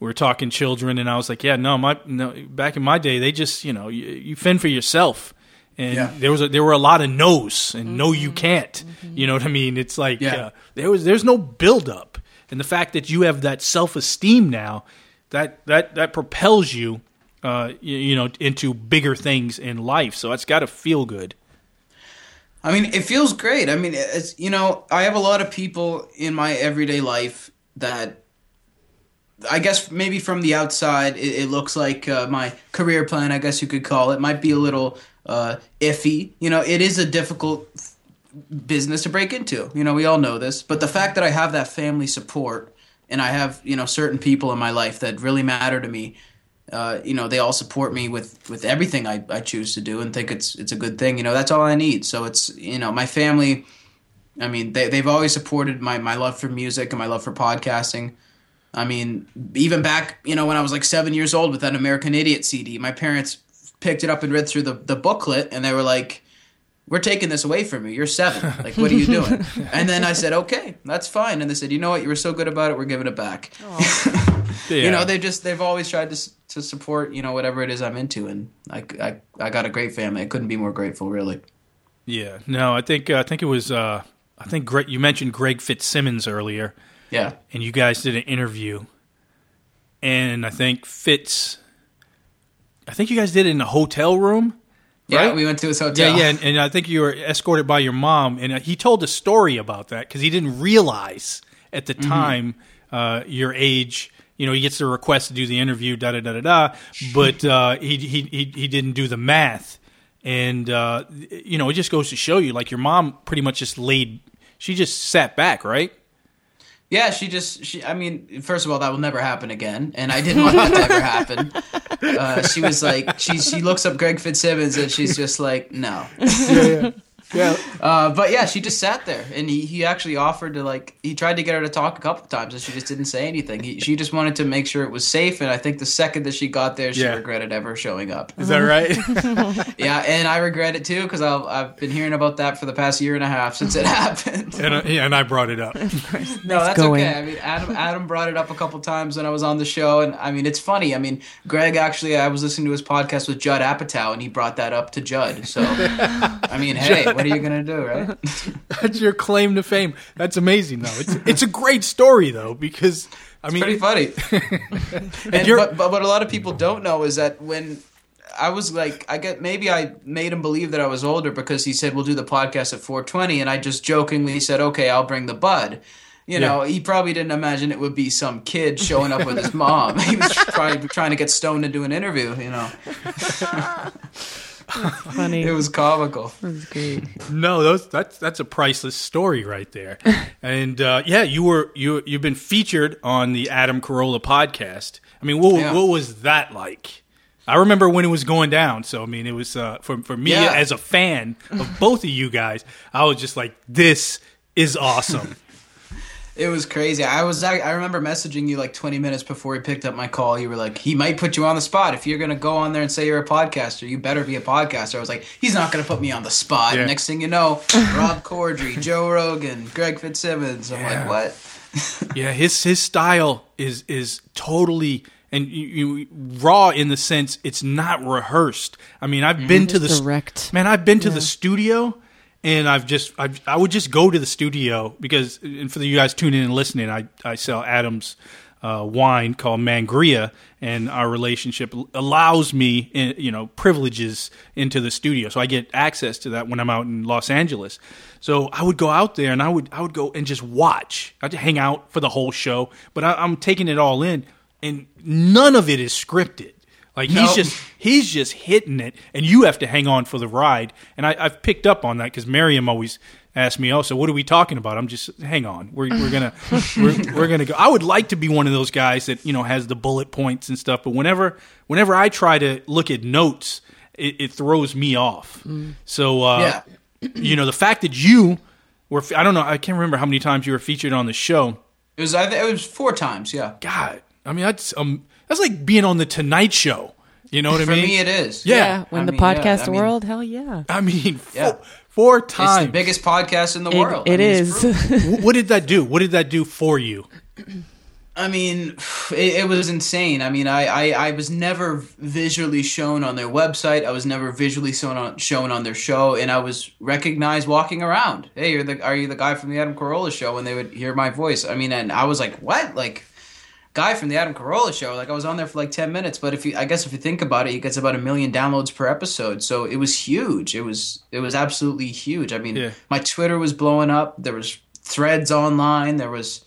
We were talking children, and I was like, "Yeah, no, my no." Back in my day, they just you know you, you fend for yourself, and Yeah. there was a, there were a lot of no's and no, you can't. You know what I mean? It's like Yeah. uh, there was there's no build up, and the fact that you have that self esteem now, that that that propels you, uh, you, you know, into bigger things in life. So it's got to feel good. I mean, it feels great. I mean, it's you know, I have a lot of people in my everyday life that I guess maybe from the outside it, it looks like uh, my career plan. I guess you could call it might be a little uh, iffy. You know, it is a difficult business to break into. You know, we all know this, but the fact that I have that family support and I have you know certain people in my life that really matter to me. Uh, you know, they all support me with, with everything I, I choose to do and think it's it's a good thing. You know, that's all I need. So it's you know, my family. I mean, they they've always supported my my love for music and my love for podcasting. I mean, even back, you know, when I was like seven years old with that American Idiot CD, my parents picked it up and read through the, the booklet and they were like, We're taking this away from you. You're seven. Like, what are you doing? and then I said, Okay, that's fine. And they said, You know what? You were so good about it. We're giving it back. Yeah. You know, they just, they've always tried to, to support, you know, whatever it is I'm into. And I, I, I got a great family. I couldn't be more grateful, really. Yeah, no, I think uh, I think it was uh, I think Greg, you mentioned Greg Fitzsimmons earlier, Yeah. and you guys did an interview, and I think Fitz, I think you guys did it in a hotel room. Yeah, Right? we went to his hotel. Yeah, yeah, and, and I think you were escorted by your mom, and uh, he told a story about that because he didn't realize at the time uh, your age. You know, he gets the request to do the interview, da da da da da, but uh, he, he he he didn't do the math, and uh, you know, it just goes to show you, like your mom pretty much just laid, she just sat back, right? Yeah, she just she. I mean, first of all, that will never happen again, and I didn't want that to ever happen. Uh, she was like, she she looks up Greg Fitzsimmons, and she's just like, no. Yeah, Uh, but yeah, she just sat there, and he, he actually offered to like he tried to get her to talk a couple times, and she just didn't say anything. He, she just wanted to make sure it was safe, and I think the second that she got there, she Yeah. regretted ever showing up. is that right? Yeah, and I regret it too because I've I've been hearing about that for the past year and a half since it happened. and, uh, yeah, and I brought it up. No, that's going. okay. I mean, Adam Adam brought it up a couple times when I was on the show, and I mean, it's funny. I mean, Greg actually, I was listening to his podcast with Judd Apatow, and he brought that up to Judd. So, I mean, hey, what, what are you gonna do, right? That's your claim to fame. That's amazing, though. It's it's a great story, though, because I mean, Pretty funny. and, you're- but, but what a lot of people don't know is that when I was like, I get maybe I made him believe that I was older because he said we'll do the podcast at 4:20, and I just jokingly said, okay, I'll bring the bud. You know, he probably didn't imagine it would be some kid showing up with his mom. He was trying trying to get stoned to do an interview. You know, Funny. it was comical. That's great. no, those that's that's a priceless story right there. and uh, yeah, you were you you've been featured on the Adam Carolla podcast. I mean, what Yeah. what was that like? I remember when it was going down. So I mean, it was uh, for for me Yeah. as a fan of both of you guys. I was just like, this is awesome. It was crazy. I was I, I remember messaging you like 20 minutes before he picked up my call. You were like, he might put you on the spot if you're gonna go on there and say you're a podcaster. You better be a podcaster. I was like, he's not gonna put me on the spot. Yeah. Next thing you know, Rob Corddry, Joe Rogan, Greg Fitzsimmons. I'm Yeah. like, what? Yeah, his his style is is totally and you, you, raw in the sense it's not rehearsed. I mean, I've been to the Just st- direct. man. I've been to Yeah. the studio, and I've just I've, I would just go to the studio because and for the you guys tuning in and listening, I I sell Adams. Uh, wine called Mangria, and our relationship allows me, in, you know, privileges into the studio, so I get access to that when I'm out in Los Angeles. So I would go out there, and I would I would go and just watch. I'd hang out for the whole show, but I, I'm taking it all in, and none of it is scripted. Like he's just he's just hitting it, and you have to hang on for the ride. And I, I've picked up on that because Miriam always asked me, "Oh, so what are we talking about?" I'm just hang on. We're we're gonna we're, we're gonna go. I would like to be one of those guys that you know has the bullet points and stuff, but whenever whenever I try to look at notes, it, it throws me off. So uh, Yeah. you know the fact that you were I don't know I can't remember how many times you were featured on the show. It was I, it was four times. Yeah. God, I mean that's um that's like being on the Tonight Show. You know what For I mean? For me, it is. Yeah. when I the mean, yeah, podcast I mean- world, hell yeah. I mean, four, Yeah. four It's times. the biggest podcast in the It- world. it I mean, it's is. proven. Wh- what did that do? What did that do for you? I mean, it, it was insane. I mean, I, I, I was never visually shown on their website. I was never visually shown on shown on their show, and I was recognized walking around. Hey, you're the are you the guy from the Adam Carolla show? And they would hear my voice. I mean, and I was like, what? Like, guy from the Adam Carolla show? Like, I was on there for like ten minutes. But if you, I guess if you think about it, he gets about a million downloads per episode. So it was huge. It was it was absolutely huge. I mean, Yeah. my Twitter was blowing up. There was threads online. There was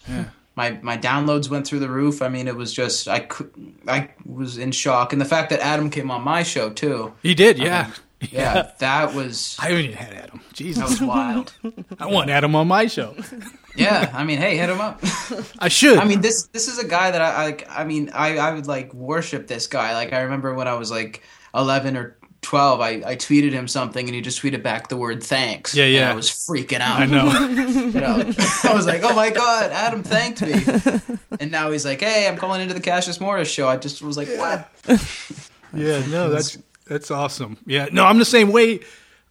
my my downloads went through the roof. I mean, it was just I could, I was in shock, and the fact that Adam came on my show too. He did, yeah. Yeah, that was I haven't even had Adam. that Jesus, was wild. I want Adam on my show. Yeah, I mean, hey, hit him up. I should. I mean, this this is a guy that I, I like. I mean, I I would like worship this guy. Like I remember when I was like eleven or. 12 I, I tweeted him something and he just tweeted back the word thanks Yeah, And yeah. i was freaking out I know. you know, I was like, "Oh my god, Adam thanked me," and now he's like, "Hey, I'm calling into the Cassius Morris show." I just was like, "What?" yeah, no, that's that's awesome. Yeah, no, I'm the same way.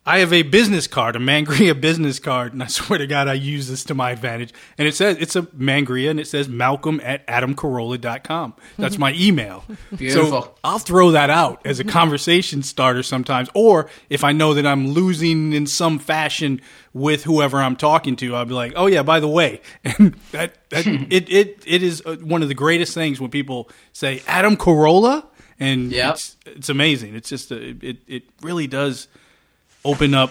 I have a business card, a Mangria business card, and I swear to God, I use this to my advantage. And it says it's a Mangria, and it says Malcolm at AdamCarolla.com. That's my email. Beautiful. So I'll throw that out as a conversation starter sometimes, or if I know that I'm losing in some fashion with whoever I'm talking to, I'll be like, "Oh yeah, by the way," and that that it it it is uh, one of the greatest things when people say Adam Carolla, and Yep. it's it's amazing. It's just a, it it really does open up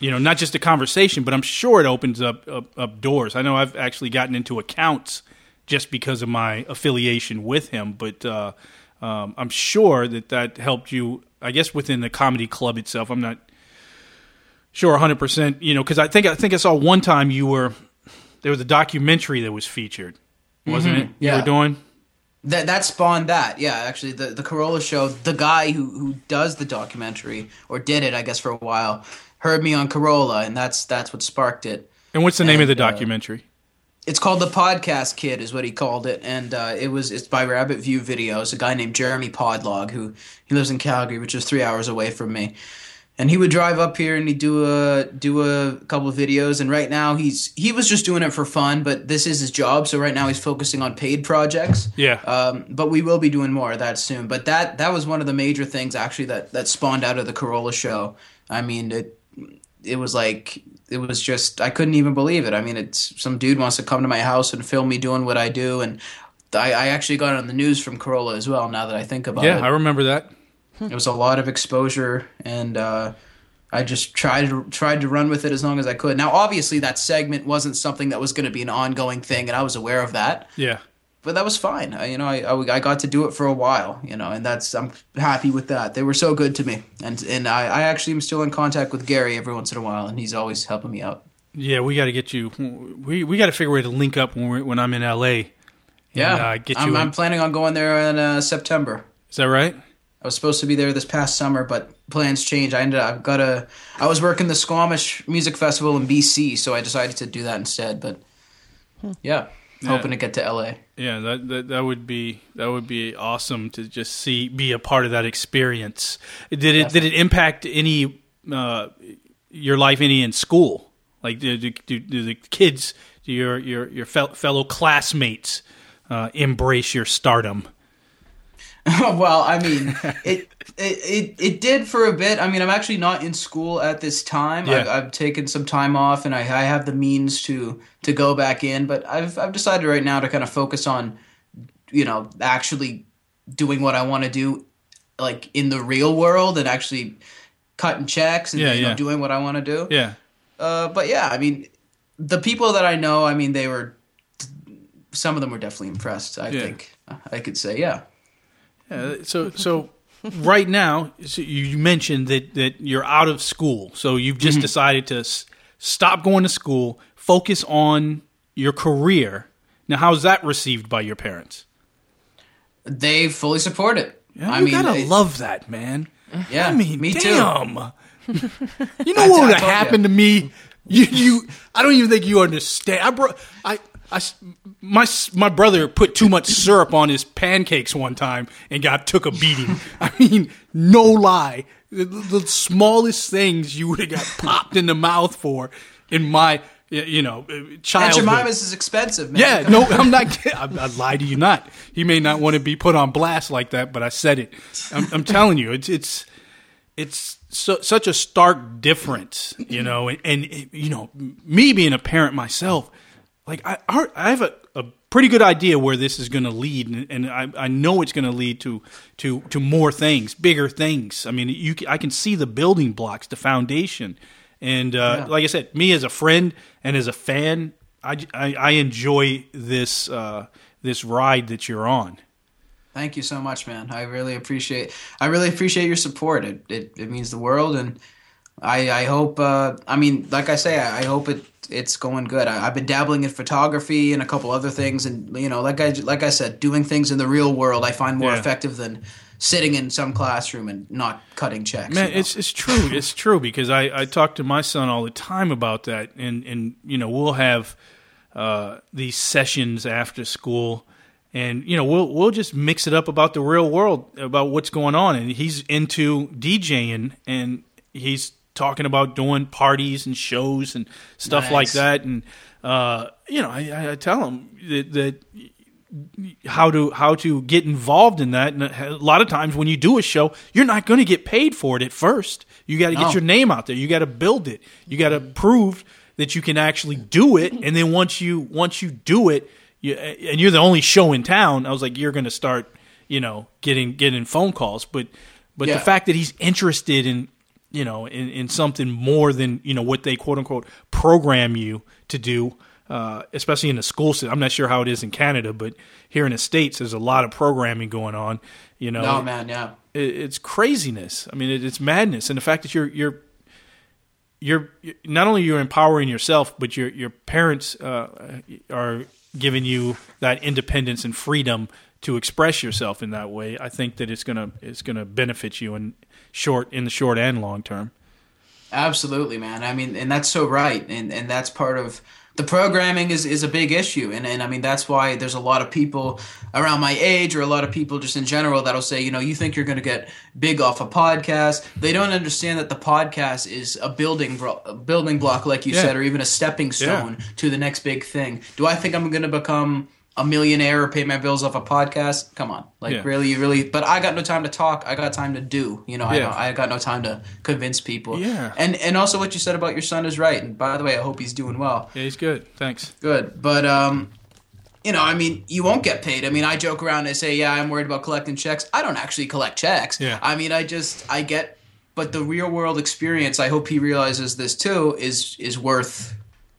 you know not just a conversation but i'm sure it opens up, up up doors i know i've actually gotten into accounts just because of my affiliation with him but uh, um, i'm sure that that helped you i guess within the comedy club itself i'm not sure 100% you know because i think i think i saw one time you were there was a documentary that was featured wasn't it Yeah. you were doing That that spawned that. Yeah, actually, the the Carolla show. The guy who who does the documentary or did it, I guess, for a while, heard me on Carolla, and that's that's what sparked it. and what's the name of the And, uh, documentary It's called the Podcast Kid, is what he called it, and uh, it was it's by Rabbit View Videos. A guy named Jeremy Podlog who he lives in Calgary, which is three hours away from me. And he would drive up here and he'd do a do a couple of videos. And right now he's he was just doing it for fun, but this is his job. So right now he's focusing on paid projects. Yeah. Um, but we will be doing more of that soon. But that that was one of the major things actually that that spawned out of the Carolla show. I mean, it it was like it was just I couldn't even believe it. I mean, it's some dude wants to come to my house and film me doing what I do, and I, I actually got on the news from Carolla as well. Now that I think about Yeah, it, yeah, I remember that. It was a lot of exposure, and uh, I just tried to tried to run with it as long as I could. Now, obviously, that segment wasn't something that was going to be an ongoing thing, and I was aware of that. Yeah. But that was fine. I, you know, I, I, I got to do it for a while. You know, and that's I'm happy with that. They were so good to me, and and I, I actually am still in contact with Gary every once in a while, and he's always helping me out. Yeah, we got to get you. We we got to figure a way to link up when we're, when I'm in LA. Yeah, uh, get I'm. I'm planning on going there in uh, September. is that right? I was supposed to be there this past summer, but plans changed. I ended up I've got a. I was working the Squamish Music Festival in BC, so I decided to do that instead. But yeah, hoping to get to LA. Yeah, that, that that would be that would be awesome to just see be a part of that experience. Did it did it impact any uh, your life any in school? Like do, do, do, do the kids, do your your your fellow classmates uh, embrace your stardom? well, I mean, it, it it it did for a bit. I mean, I'm actually not in school at this time. Yeah. I've, I've taken some time off, and I, I have the means to to go back in. But I've I've decided right now to kind of focus on, you know, actually doing what I want to do, like in the real world, and actually cutting checks and Yeah, you know, yeah. doing what I want to do. Yeah, Uh, but yeah, I mean, the people that I know, I mean, they were. Some of them were definitely impressed. I think I could say, yeah. Uh, so so right now so you you mentioned that that you're out of school. So you've just decided to s- stop going to school focus on your career. Now how's that received by your parents? They fully support it. yeah, I you mean, gotta it- love that man. Yeah, i mean me too. you know what would have happened to me? You you i don't even think you understand. I brought i I, my my brother put too much syrup on his pancakes one time and got took a beating. I mean, no lie, the, the smallest things you would have got popped in the mouth for in my you know uh, childhood. Jemima's is expensive, man. Yeah, no, I'm not. kidding. I, I lie to you not. He may not want to be put on blast like that, but I said it. I'm, I'm telling you, it's it's it's so, such a stark difference, you know. And, and you know, me being a parent myself, like I I have a, a pretty good idea where this is going to lead, and, and I, I know it's going to lead to to to more things, bigger things. I mean, you can, I can see the building blocks, the foundation. And uh, Yeah. like I said, me as a friend and as a fan, I, I, I enjoy this uh, this ride that you're on. Thank you so much, man. I really appreciate. I really appreciate your support. It it, it means the world, and I I hope. Uh, I mean, like I say, I, I hope it it's going good. I, I've been dabbling in photography and a couple other things, and you know, like I like I said, doing things in the real world, I find more Yeah. effective than sitting in some classroom and not cutting checks. Man, you know? it's it's true. It's true because I, I talk to my son all the time about that, and and you know we'll have uh, these sessions after school, and you know we'll we'll just mix it up about the real world, about what's going on, and he's into DJing, and he's talking about doing parties and shows and stuff like that, and uh, you know I, I- tell him that. that how to how to get involved in that. And a lot of times when you do a show, you're not going to get paid for it at first. You got to get your name out there. You got to build it. You got to prove that you can actually do it. And then once you once you do it, you, and you're the only show in town, I was like, you're going to start, you know, getting getting phone calls. But but the fact that he's interested in you know in, in something more than you know what they quote unquote program you to do uh, especially in the school system. I'm not sure how it is in canada but here in the states there's a lot of programming going on you know. No, man, yeah. it, it's craziness. I mean it, it's madness. And the fact that you're you're you're not only you're empowering yourself but your your parents uh, are giving you that independence and freedom to express yourself in that way. I think that it's going to it's to benefit you. In short in the short and long term Absolutely, man. I mean, and that's so right, and and that's part of the programming is is a big issue, and and I mean that's why there's a lot of people around my age, or a lot of people just in general that'll say, you know, you think you're going to get big off a podcast. They don't understand that the podcast is a building bro- a building block, like you Yeah. said, or even a stepping stone to the next big thing. Do I think I'm going to become a millionaire or pay my bills off a podcast. Come on, like Yeah. really, you really. But I got no time to talk. I got time to do. You know, I, Yeah. don't, I got no time to convince people. Yeah. and and also what you said about your son is right. And by the way, I hope he's doing well. Yeah, he's good. Thanks. Good, but um, you know, I mean, you won't get paid. I mean, I joke around and say, yeah, I'm worried about collecting checks. I don't actually collect checks. Yeah. I mean, I just I get, but the real world experience. I hope he realizes this too. Is is worth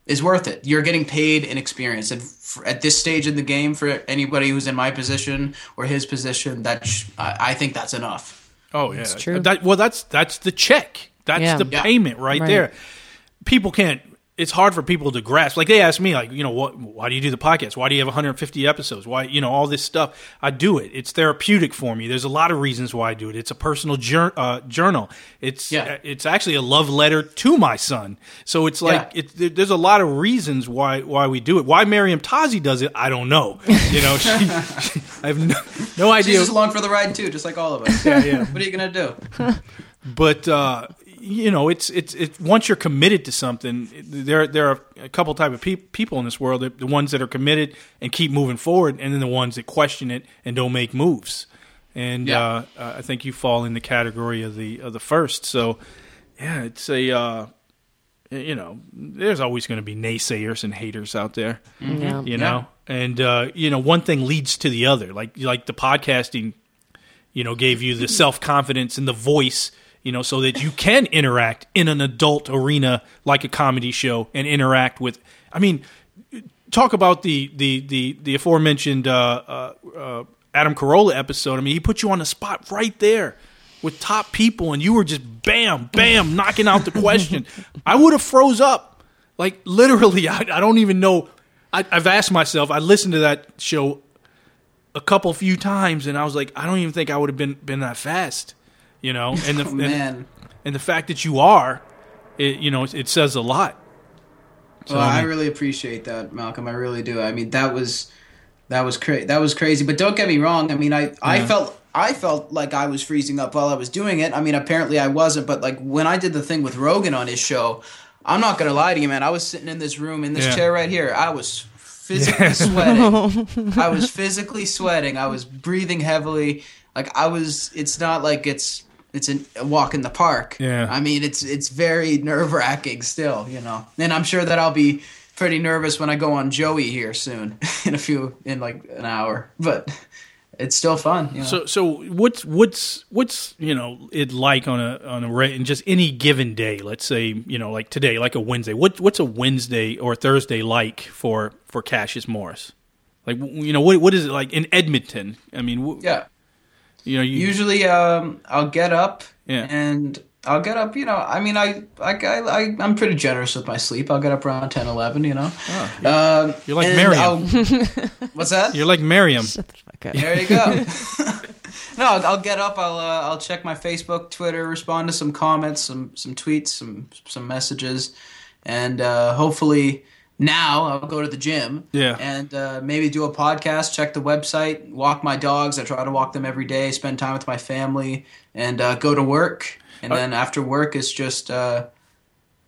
is worth it. You're getting paid in experience, and f- at this stage in the game, for anybody who's in my position or his position, that sh- I, I think that's enough. Oh yeah, true. That, well, that's that's the check. That's Yeah. the Yeah. payment right, Right. there. People can't. It's hard for people to grasp. Like they ask me, like you know, what? Why do you do the podcast? Why do you have 150 episodes? Why you know all this stuff? I do it. It's therapeutic for me. There's a lot of reasons why I do it. It's a personal jour- uh, journal. It's Yeah. it's actually a love letter to my son. So it's like Yeah. it, there's a lot of reasons why why we do it. Why Miriam Tazi does it, I don't know. You know, she, I have no, no She's just along for the ride too, just like all of us. Yeah, yeah. What are you gonna do? but uh, you know, it's it's it's once you're committed to something, there there are a couple type of peop people in this world: the- the ones that are committed and keep moving forward, and then the ones that question it and don't make moves. And Yeah. uh, I think you fall in the category of the of the first. So, yeah, it's a uh, you know, there's always going to be naysayers and haters out there Yeah. you know and uh, you know one thing leads to the other like like the podcasting you know gave you the self-confidence and the voice you know so that you can interact in an adult arena like a comedy show and interact with i mean talk about the the the, the aforementioned uh, uh, uh, adam carolla episode. I mean he put you on the spot right there with top people and you were just bam bam knocking out the question. I would have froze up. Like literally I, I don't even know. I, i've asked myself i listened to that show a couple few times and i was like i don't even think i would have been been that fast you know and the Oh, and, man. and the fact that you are it, you know it, it says a lot Well, I really appreciate that, Malcolm. I really do. I mean, that was that was cra- that was crazy. But don't get me wrong. I mean, I I felt I felt like I was freezing up while I was doing it. I mean, apparently I wasn't. But like when I did the thing with Rogan on his show, I'm not gonna lie to you, man. I was sitting in this room in this Yeah. chair right here. I was physically sweating. I was physically sweating. I was breathing heavily. Like I was. It's not like it's. It's a walk in the park. Yeah. I mean, it's it's very nerve wracking still, you know. And I'm sure that I'll be pretty nervous when I go on Joey here soon, in a few, in like an hour. But it's still fun. You know? So, so what's what's what's you know it like on a on a in just any given day? Let's say you know like today, like a Wednesday. What what's a Wednesday or Thursday like for for Cassius Morris? Like you know what what is it like in Edmonton? I mean, w- yeah. You know you Usually, um, I'll get up Yeah. and I'll get up. You know, I mean, I, I, I, I I'm pretty generous with my sleep. I'll get up around 10, 11, You know. Um, Ah, you're like and Miriam. What's that? you're like Miriam. Okay. There you go. no, I'll, I'll get up. I'll uh, I'll check my Facebook, Twitter, respond to some comments, some some tweets, some some messages, and uh, hopefully now I'll go to the gym. Yeah. And uh, maybe do a podcast. Check the website. Walk my dogs. I try to walk them every day. Spend time with my family, and uh, go to work. And then after work, it's just uh,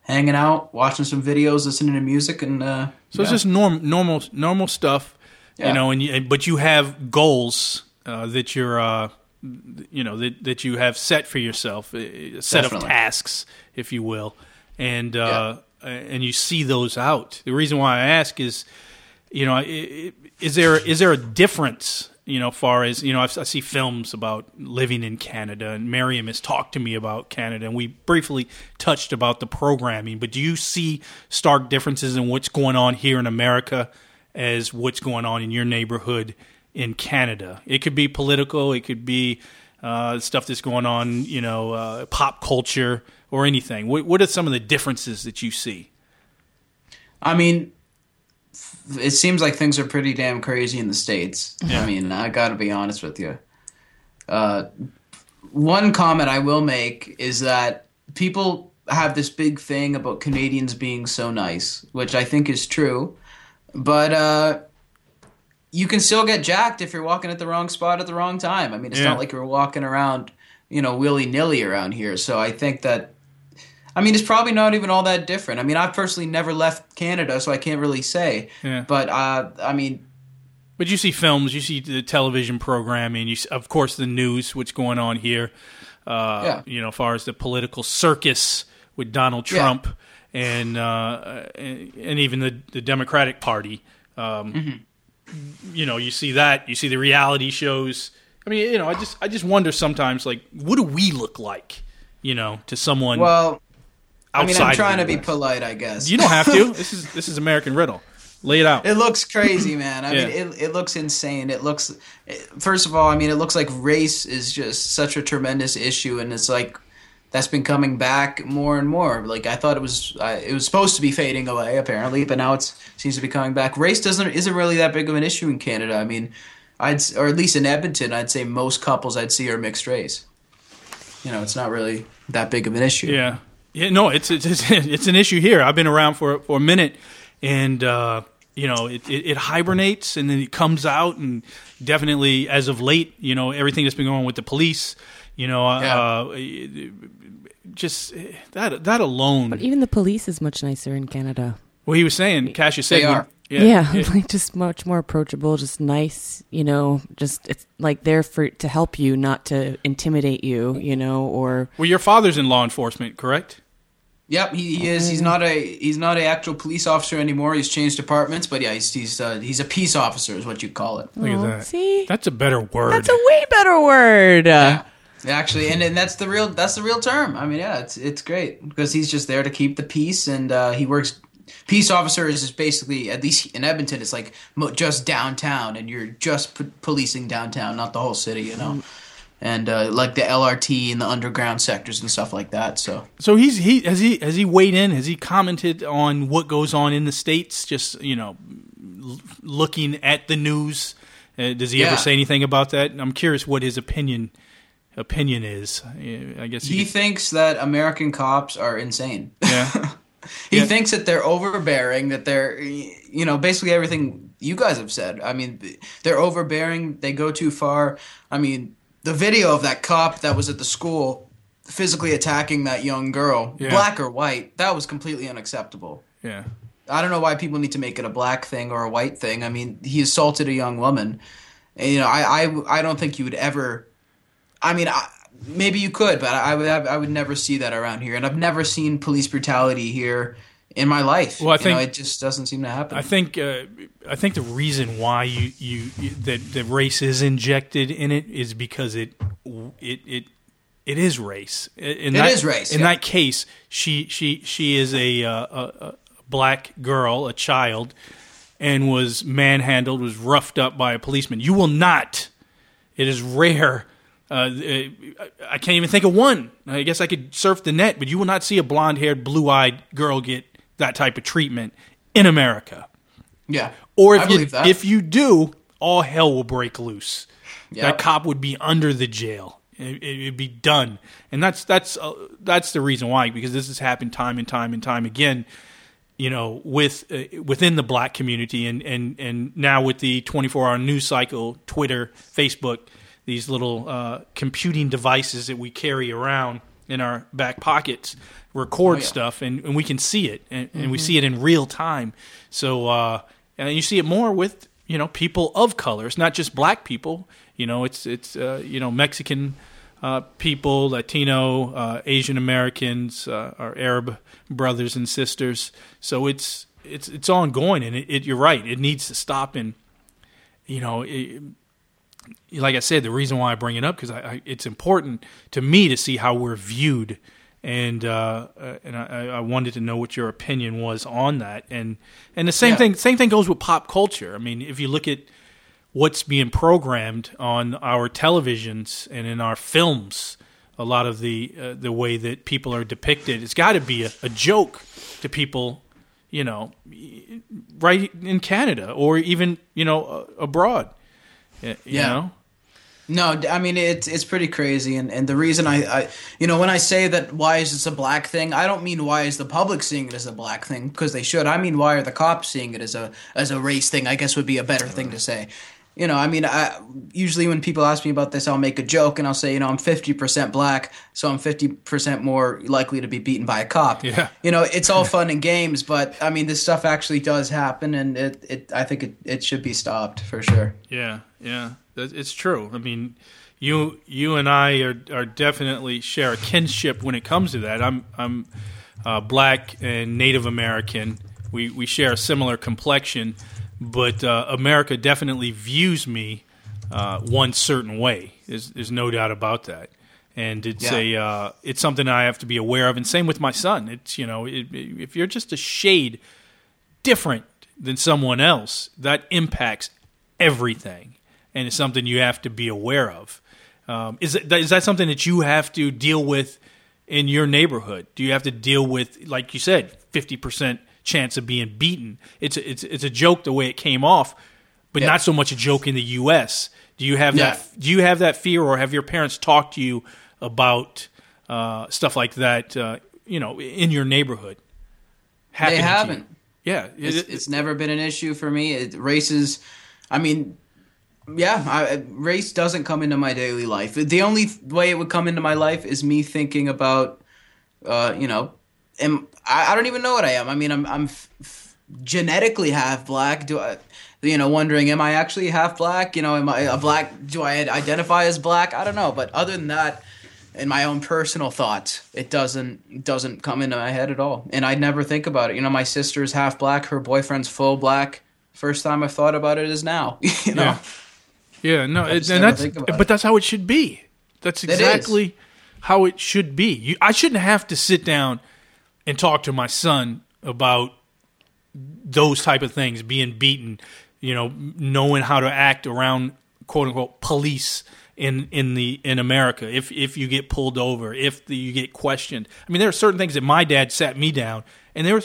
hanging out, watching some videos, listening to music, and uh, So it's just norm, normal normal stuff, Yeah. you know. And you, but you have goals uh, that you're, uh, you know, that that you have set for yourself, a set of tasks, if you will, and uh, and you see those out. The reason why I ask is, you know, is there is there a difference? You know, far as you know, I've, I see films about living in Canada, and Miriam has talked to me about Canada, and we briefly touched about the programming. But do you see stark differences in what's going on here in America as what's going on in your neighborhood in Canada? It could be political, it could be uh, stuff that's going on, you know, uh, pop culture or anything. What, what are some of the differences that you see? I mean, it seems like things are pretty damn crazy in the states. Yeah. I mean, I got to be honest with you. Uh, one comment I will make is that people have this big thing about Canadians being so nice, which I think is true, but uh, you can still get jacked if you're walking at the wrong spot at the wrong time. I mean, it's Yeah. not like you're walking around, you know, willy nilly around here. So I think that I mean, it's probably not even all that different. I mean, I've personally never left Canada, so I can't really say. Yeah. But uh, I mean, But you see films, you see the television programming, you see, of course the news, what's going on here. Uh, Yeah. You know, as far as the political circus with Donald Yeah. Trump and uh, and, and even the the Democratic Party. Um, Mm-hmm. You know, you see that. You see the reality shows. I mean, you know, I just I just wonder sometimes, like, what do we look like? You know, to someone Well, I mean. I'm trying to be polite, I guess. You don't have to. this is this is American Riddle. Lay it out. It looks crazy, man. I Yeah. mean, it, it looks insane. It looks, first of all, I mean, it looks like race is just such a tremendous issue, and it's like that's been coming back more and more. Like I thought it was, uh, it was supposed to be fading away apparently, but now it seems to be coming back. Race doesn't isn't really that big of an issue in Canada. I mean, I'd or at least in Edmonton, I'd say most couples I'd see are mixed race. You know, it's not really that big of an issue. Yeah, yeah. No, it's it's it's, it's an issue here. I've been around for for a minute, and uh, you know, it, it it hibernates and then it comes out, and definitely as of late, you know, everything that's been going on with the police, you know, uh, just that that alone. But even the police is much nicer in Canada. Well, he was saying, Cassius said, They are. yeah, Yeah, yeah. like just much more approachable, just nice, you know, just it's like there for to help you, not to intimidate you, you know, or Well, your father's in law enforcement, correct? Yep, he, he is. He's not a he's not a actual police officer anymore. He's changed departments, but yeah, he's he's uh, he's a peace officer, is what you call it. Look at that. see? that's a better word. that's a way better word. Uh, Actually, and, and that's the real that's the real term. I mean, yeah, it's it's great because he's just there to keep the peace, and uh, he works. Peace officer is just basically at least in Edmonton, it's like mo- just downtown, and you're just p- policing downtown, not the whole city, you know. And uh, like the LRT and the underground sectors and stuff like that. So So he's he has he has he weighed in? Has he commented on what goes on in the states? Just you know, l- looking at the news. Uh, does he Yeah. ever say anything about that? I'm curious what his opinion opinion is. I guess he he. thinks that American cops are insane. yeah. He Yeah. thinks that they're overbearing, that they're, you know, basically everything you guys have said. I mean, they're overbearing, they go too far. I mean, the video of that cop that was at the school physically attacking that young girl, Yeah. black or white, that was completely unacceptable. Yeah. I don't know why people need to make it a black thing or a white thing. I mean, he assaulted a young woman. And, you know, I, I, I don't think you would ever. I mean, I, maybe you could, but I would I would never see that around here. And I've never seen police brutality here in my life. Well, I You know, think- it just doesn't seem to happen. I think uh, I think the reason why you, you, you that that race is injected in it is because it it it it is race. In It that, is race, In yeah. that case, she she she is a, uh, a, a black girl, a child, and was manhandled, was roughed up by a policeman. You will not. It is rare. Uh, I can't even think of one. I guess I could surf the net, but you will not see a blonde-haired, blue-eyed girl get that type of treatment in America. yeah. Or if you, that. if you do, all hell will break loose. Yep. That cop would be under the jail. It, it, would be done, and that's that's uh, that's the reason why because this has happened time and time and time again. You know, with uh, within the black community, and and and now with the twenty four hour news cycle, Twitter, Facebook, these little uh, computing devices that we carry around in our back pockets record Oh, yeah. stuff, and, and we can see it, and, and we see it in real time. So, uh, and you see it more with you know people of color. It's not just black people. You know, it's it's uh, you know Mexican uh, people, Latino, uh, Asian Americans, uh, our Arab brothers and sisters. So it's it's it's ongoing, and it, it, you're right. It needs to stop, and you know. It, like I said, the reason why I bring it up because I, I, it's important to me to see how we're viewed, and uh, uh, and I, I wanted to know what your opinion was on that, and and the same Yeah. thing same thing goes with pop culture. I mean, if you look at what's being programmed on our televisions and in our films, a lot of the uh, the way that people are depicted, it's got to be a, a joke to people, you know, right in Canada or even you know abroad. You Yeah. know? No, I mean it's it's pretty crazy, and, and the reason I, I you know when I say that why is this a black thing, I don't mean why is the public seeing it as a black thing because they should. I mean why are the cops seeing it as a as a race thing? I guess would be a better thing to say. you know, I mean, I, usually when people ask me about this, I'll make a joke and I'll say, you know, I'm 50% black, so I'm 50% more likely to be beaten by a cop. Yeah. You know, it's all fun and games, but I mean, this stuff actually does happen, and it, it I think it, it should be stopped for sure. Yeah, yeah, it's true. I mean, you you and I are are definitely share a kinship when it comes to that. I'm I'm uh, black and Native American. We we share a similar complexion, but uh, America definitely views me uh, one certain way. There's there's no doubt about that. And it's Yeah. a uh, it's something I have to be aware of, and same with my son. It's you know it, if you're just a shade different than someone else, that impacts everything, and it's something you have to be aware of. Um, is it, is that something that you have to deal with in your neighborhood? Do you have to deal with, like you said, fifty percent chance of being beaten? It's a, it's it's a joke the way it came off, but Yeah. not so much a joke in the U.S. Do you have Yeah. that? Do you have that fear, or have your parents talked to you about uh, stuff like that? Uh, you know, in your neighborhood. They haven't. Yeah, It's, it- it's never been an issue for me. It, races, I mean, yeah, I, race doesn't come into my daily life. The only way it would come into my life is me thinking about, uh, you know, am, I, I don't even know what I am. I mean, I'm I'm f- f- genetically half black. Do I, you know, wondering, am I actually half black? You know, am I a black? Do I identify as black? I don't know. But other than that, in my own personal thoughts, it doesn't doesn't come into my head at all. And I never think about it. You know, my sister's half black, her boyfriend's full black. First time I've thought about it is now. you know. Yeah. Yeah, no, I it, just and that's but it. that's how it should be. That's exactly how it should be. You, I shouldn't have to sit down and talk to my son about those type of things, being beaten, you know, knowing how to act around quote unquote police in in the in America. If if you get pulled over, if the, you get questioned. I mean, there are certain things that my dad sat me down, and there were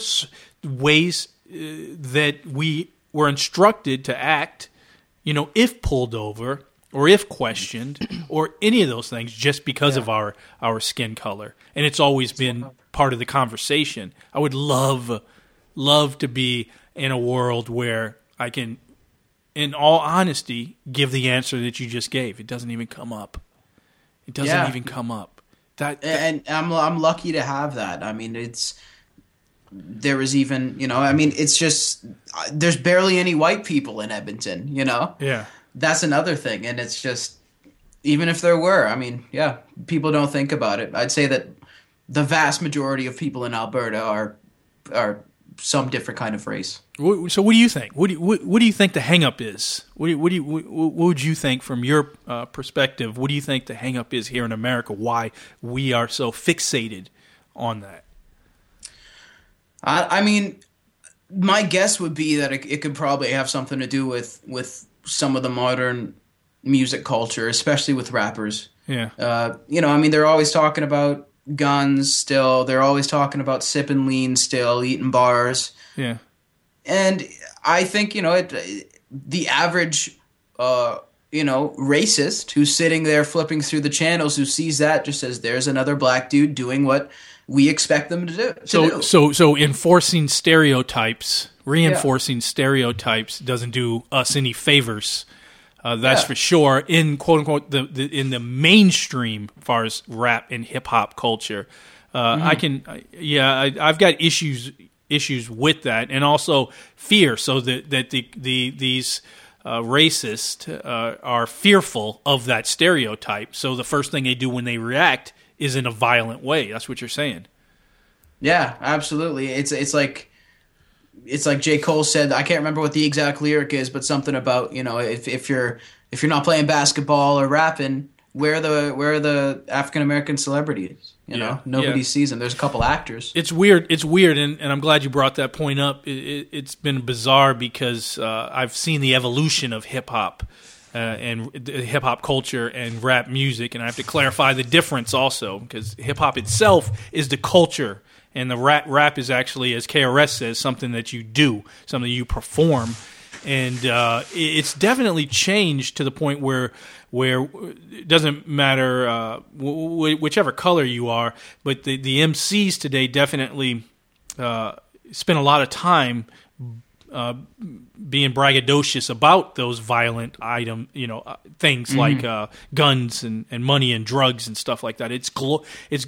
ways uh, that we were instructed to act you know, if pulled over or if questioned or any of those things just because of our our skin color. And it's always been part of the conversation. I would love love to be in a world where I can in all honesty give the answer that you just gave. It doesn't even come up. It doesn't Yeah. even come up. That, that and I'm I'm lucky to have that. I mean, it's there was even you know, I mean, it's just uh, there's barely any white people in Edmonton. You know, yeah. that's another thing, and it's just even if there were, I mean, yeah, people don't think about it. I'd say that the vast majority of people in Alberta are are some different kind of race. So, what do you think? What do you, what, what do you think the hangup is? What do you, what do you, what, what would you think from your uh, perspective? What do you think the hangup is here in America? Why we are so fixated on that? I, I mean, my guess would be that it, it could probably have something to do with with some of the modern music culture, especially with rappers. Yeah, Uh, you know, I mean, they're always talking about guns still. They're always talking about sipping lean still, eating bars. yeah, And I think, you know, it, the average, uh, you know, racist who's sitting there flipping through the channels who sees that just says, there's another black dude doing what we expect them to do. To So, do. so, so enforcing stereotypes, reinforcing stereotypes, doesn't do us any favors. Uh, that's Yeah. for sure. In quote unquote the, the in the mainstream, as far as rap and hip hop culture, uh, I can, I- yeah, I, I've got issues issues with that, and also fear. So that that the the these uh, racists uh, are fearful of that stereotype. So the first thing they do when they react is in a violent way. That's what you're saying. Yeah, absolutely. It's it's like it's like J. Cole said. I can't remember what the exact lyric is, but something about you know if if you're if you're not playing basketball or rapping, where are the where are the African American celebrities? You Yeah, know, nobody yeah. sees them. There's a couple actors. It's weird. It's weird, and, and I'm glad you brought that point up. It, it, it's been bizarre because uh, I've seen the evolution of hip hop uh, and hip hop culture and rap music, and I have to clarify the difference also because hip hop itself is the culture, and the rap rap is actually, as KRS says, something that you do, something you perform, and uh, it's definitely changed to the point where where it doesn't matter uh, w- whichever color you are, but the the MCs today definitely uh, spend a lot of time uh, being braggadocious about those violent item, you know, uh, things like uh, guns and, and money and drugs and stuff like that. It's glo- it's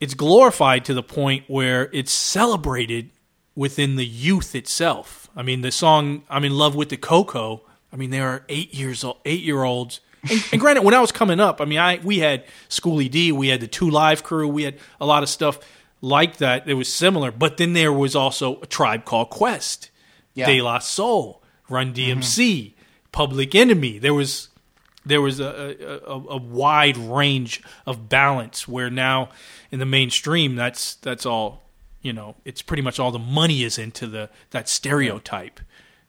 it's glorified to the point where it's celebrated within the youth itself. I mean, the song "I'm in Love with the Coco." I mean, there are eight years old, eight year olds. And, and granted, when I was coming up, I mean, I we had Schoolly D, we had the Two Live Crew, we had a lot of stuff like that. It was similar, but then there was also a tribe called Quest, Yeah. De La Soul, Run mm-hmm. DMC, Public Enemy. There was there was a, a, a, wide range of balance where now in the mainstream that's that's all you know it's pretty much all the money is into the that stereotype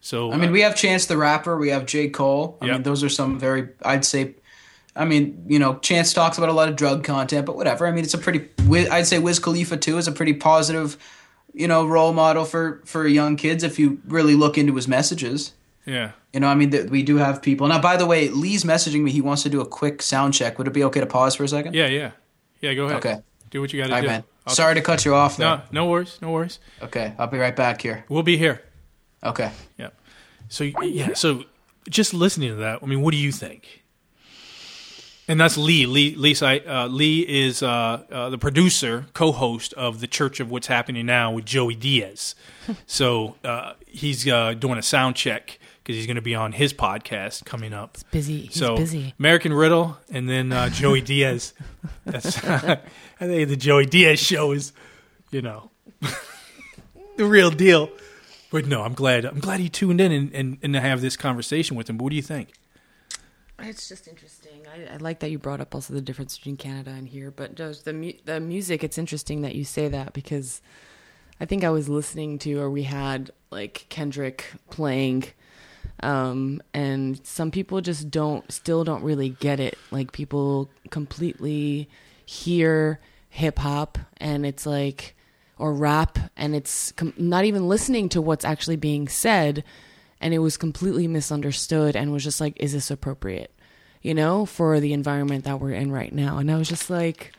so I mean, uh, we have Chance the Rapper, we have J. Cole. I Yep. mean, those are some very, I'd say, I mean, you know, Chance talks about a lot of drug content, but whatever. I mean, it's a pretty, I'd say Wiz Khalifa too is a pretty positive, you know, role model for for young kids if you really look into his messages. yeah You know, I mean, th- we do have people. Now, by the way, Lee's messaging me. He wants to do a quick sound check. Would it be okay to pause for a second? yeah yeah yeah go ahead Okay. do what you got to right, do man. I'll- Sorry to cut you off. Though. no no worries no worries Okay, I'll be right back here. we'll be here Okay. yeah so yeah so just listening to that i mean what do you think and that's Lee. Lee, Lee, uh, Lee is uh, uh, the producer, co-host of the Church of What's Happening Now with Joey Diaz. so uh, he's uh, doing a sound check because he's going to be on his podcast coming up. busy. He's so busy. American Riddle and then uh, Joey Diaz. That's I think the Joey Diaz show is, you know, the real deal. But no, I'm glad. I'm glad he tuned in and, and, and to have this conversation with him. But what do you think? It's just interesting. I, I like that you brought up also the difference between Canada and here, but just the mu- the music. It's interesting that you say that because I think I was listening to or we had like Kendrick playing, um, and some people just don't still don't really get it. Like people completely hear hip hop and it's like or rap and it's com- not even listening to what's actually being said and it was completely misunderstood and was just like is this appropriate you know for the environment that we're in right now. And i was just like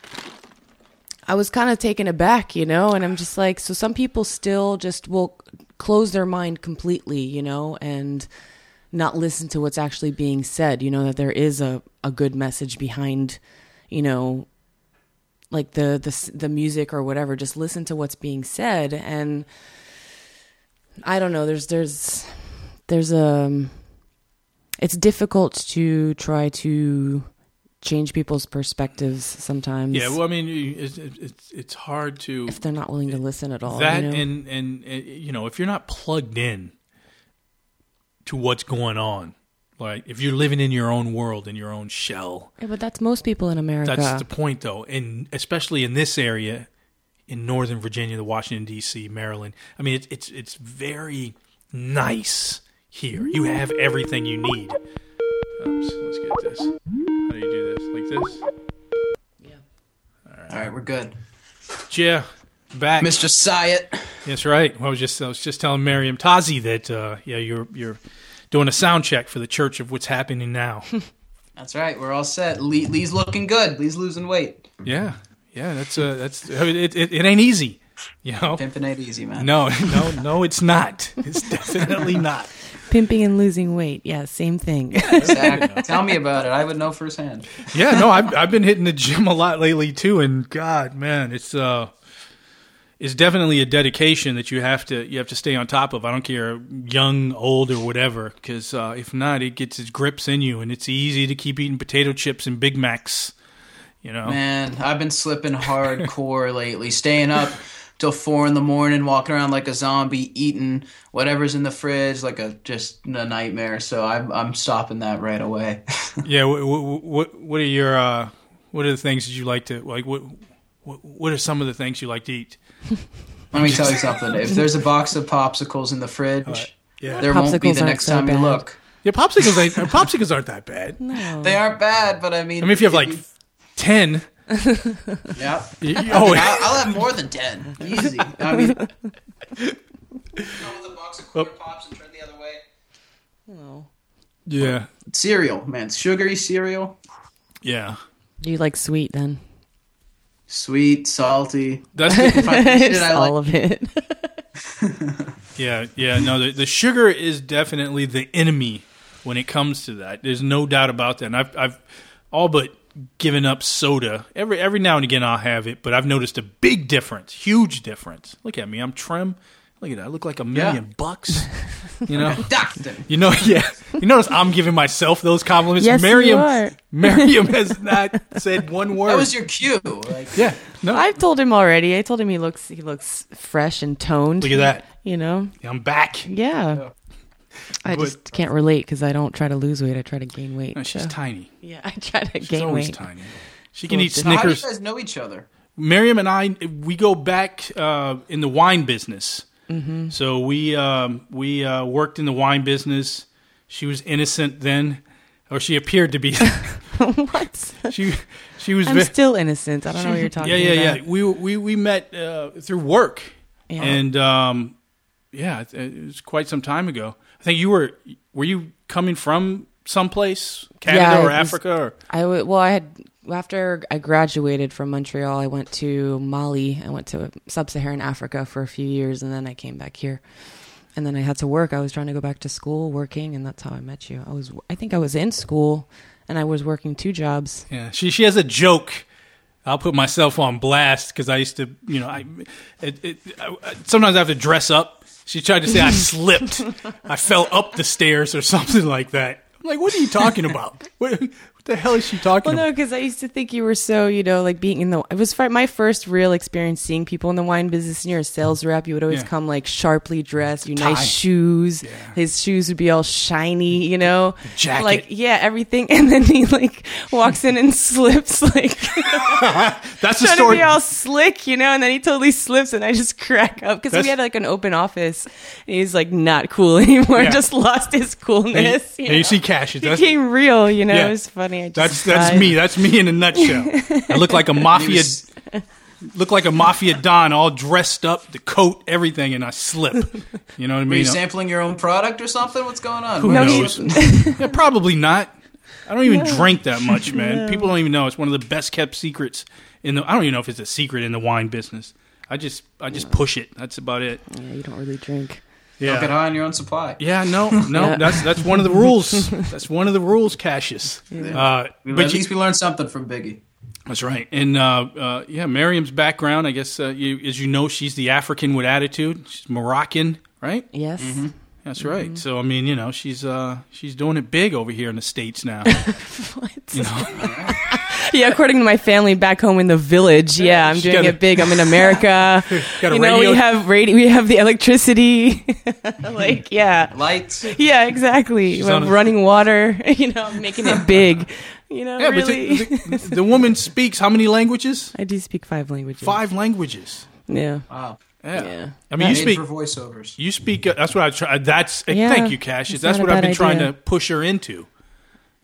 i was kind of taken aback you know and i'm just like so some people still just will close their mind completely you know and not listen to what's actually being said you know that there is a, a good message behind you know like the the the music or whatever. Just listen to what's being said. And i don't know there's there's there's a it's difficult to try to change people's perspectives sometimes Yeah, well, I mean, it's it's, it's hard to if they're not willing to listen at all that you know? and, and and you know if you're not plugged in to what's going on, like if you're living in your own world in your own shell, yeah, but that's most people in america that's the point though, and especially in this area in Northern Virginia, the Washington D.C., Maryland. I mean, it's it's it's very nice here. You have everything you need. Oops, let's get this. How do you do this? Like this? Yeah. All right, we're good. Yeah, back. Mr. Syatt. That's right. Well, I was just I was just telling Miriam Tazi that uh, yeah, you're you're doing a sound check for the Church of What's Happening Now. That's right. We're all set. Lee, Lee's looking good. Lee's losing weight. yeah, yeah. That's uh, that's I mean, it, it. It ain't easy, you know. Pimping ain't easy, man. No, no, no. It's not. It's definitely not. Pimping and losing weight yeah same thing Exactly. Tell me about it. I would know firsthand. Yeah, no. I've I've been hitting the gym a lot lately too, and God, man, it's uh. It's definitely a dedication that you have to you have to stay on top of. I don't care young, old, or whatever, because uh, if not, it gets its grips in you, and it's easy to keep eating potato chips and Big Macs. You know, Man, I've been slipping hardcore lately. Staying up till four in the morning, walking around like a zombie, eating whatever's in the fridge, like a just a nightmare. So I'm I'm stopping that right away. Yeah. What what what are your uh, what are the things that you like to like? What what what are some of the things you like to eat? Let me tell you something. If there's a box of popsicles in the fridge, Yeah. there won't be the next so time you look. Yeah, popsicles ain't popsicles aren't that bad. no They aren't bad, but I mean, I mean, if you have like ten, yeah, you- you- oh, I'll, I'll have more than ten, easy. I mean, go with a box of oh. corn pops and turn the other way. Oh. yeah, Cereal, man, sugary cereal, yeah. you like sweet then sweet, salty. That's good. If I- shit I all like. of it Yeah, yeah. No, the, the sugar is definitely the enemy when it comes to that. There's no doubt about that. And I've, I've all but given up soda. Every every now and again I'll have it, but I've noticed a big difference, huge difference. Look at me, I'm trim. Look at that. I look like a million Yeah. bucks. You know. Doctor. You know, yeah. You notice I'm giving myself those compliments. Yes, you Miriam, are. Miriam has not said one word. That was your cue. Like, yeah. No, I've told him already. I told him he looks he looks fresh and toned. look at that. You know. I'm back. Yeah. I But- just can't relate because I don't try to lose weight. I try to gain weight. No, she's so- tiny. yeah, I try to She's gain always weight. tiny. She can eat So so how do you guys know each other? Miriam and I, we go back uh, in the wine business. Mm-hmm. So we um, we uh, worked in the wine business. She was innocent then, or she appeared to be. what? she she was. I'm ve- still innocent. I don't know what you're talking yeah, yeah, about. yeah. We we we met uh, through work, Yeah. and um, yeah, it, it was quite some time ago. I think you were were you coming from someplace, Canada Yeah, or was- Africa, or I w- well, I had after I graduated from Montreal, I went to Mali. I went to sub-Saharan Africa for a few years, and then I came back here. And then I had to work. I was trying to go back to school, working, and that's how I met you. I was, I think, I was in school, and I was working two jobs. Yeah, she she has a joke. I'll put myself on blast because I used to, you know, I, it, it, I- sometimes I have to dress up. She tried to say I slipped, I fell up the stairs or something like that. I'm like, what are you talking about? What, the hell is she talking about. Well, no, because I used to think you were so, you know, like being in the. It was my first real experience seeing people in the wine business. And you're a sales rep. You would always Yeah. come like sharply dressed, you Tie. nice shoes. Yeah. His shoes would be all shiny, you know, jacket. like yeah, everything. And then he like walks in and slips, like That's the trying to be all slick, you know. And then he totally slips, and I just crack up because we had like an open office. And he's like not cool anymore. Yeah. Just lost his And you, coolness. and you you see Cassius. That's, became real, you know. It was funny. I just that's that's me. That's me in a nutshell. I look like a mafia. Look like a mafia don, all dressed up, the coat, everything, and I slip. You know what I Were mean? you sampling your own product or something? What's going on? Who Why are you knows? Yeah, probably not. I don't even drink that much, man. People don't even know. It's one of the best kept secrets in the. I don't even know if it's a secret in the wine business. I just, I just push it. That's about it. Yeah, you don't really drink. Don't get high on your own supply. yeah. No, no. Yeah. That's that's one of the rules. That's one of the rules, Cassius. Uh, At but you, least we learned something from Biggie. that's right. And uh, uh, yeah, Miriam's background. I guess uh, you, as you know, she's the African with attitude. She's Moroccan, right? Yes. That's right. So I mean, you know, she's uh, she's doing it big over here in the states now. you know. Yeah, according to my family back home in the village, yeah, I'm She's doing got a- it big. I'm in America. Got a you know, radio. we have radio, we have the electricity. like, yeah, Lights. yeah, exactly. We on have a- running water. You know, making it big. You know, Yeah, really. but the, the, the woman speaks how many languages? I do speak five languages. Five languages. Yeah. Wow. Yeah. Yeah. I mean, you speak. for voiceovers. You speak. Uh, that's what I try. That's uh, Yeah, thank you, Cassius. That's what I've been bad trying to push her into.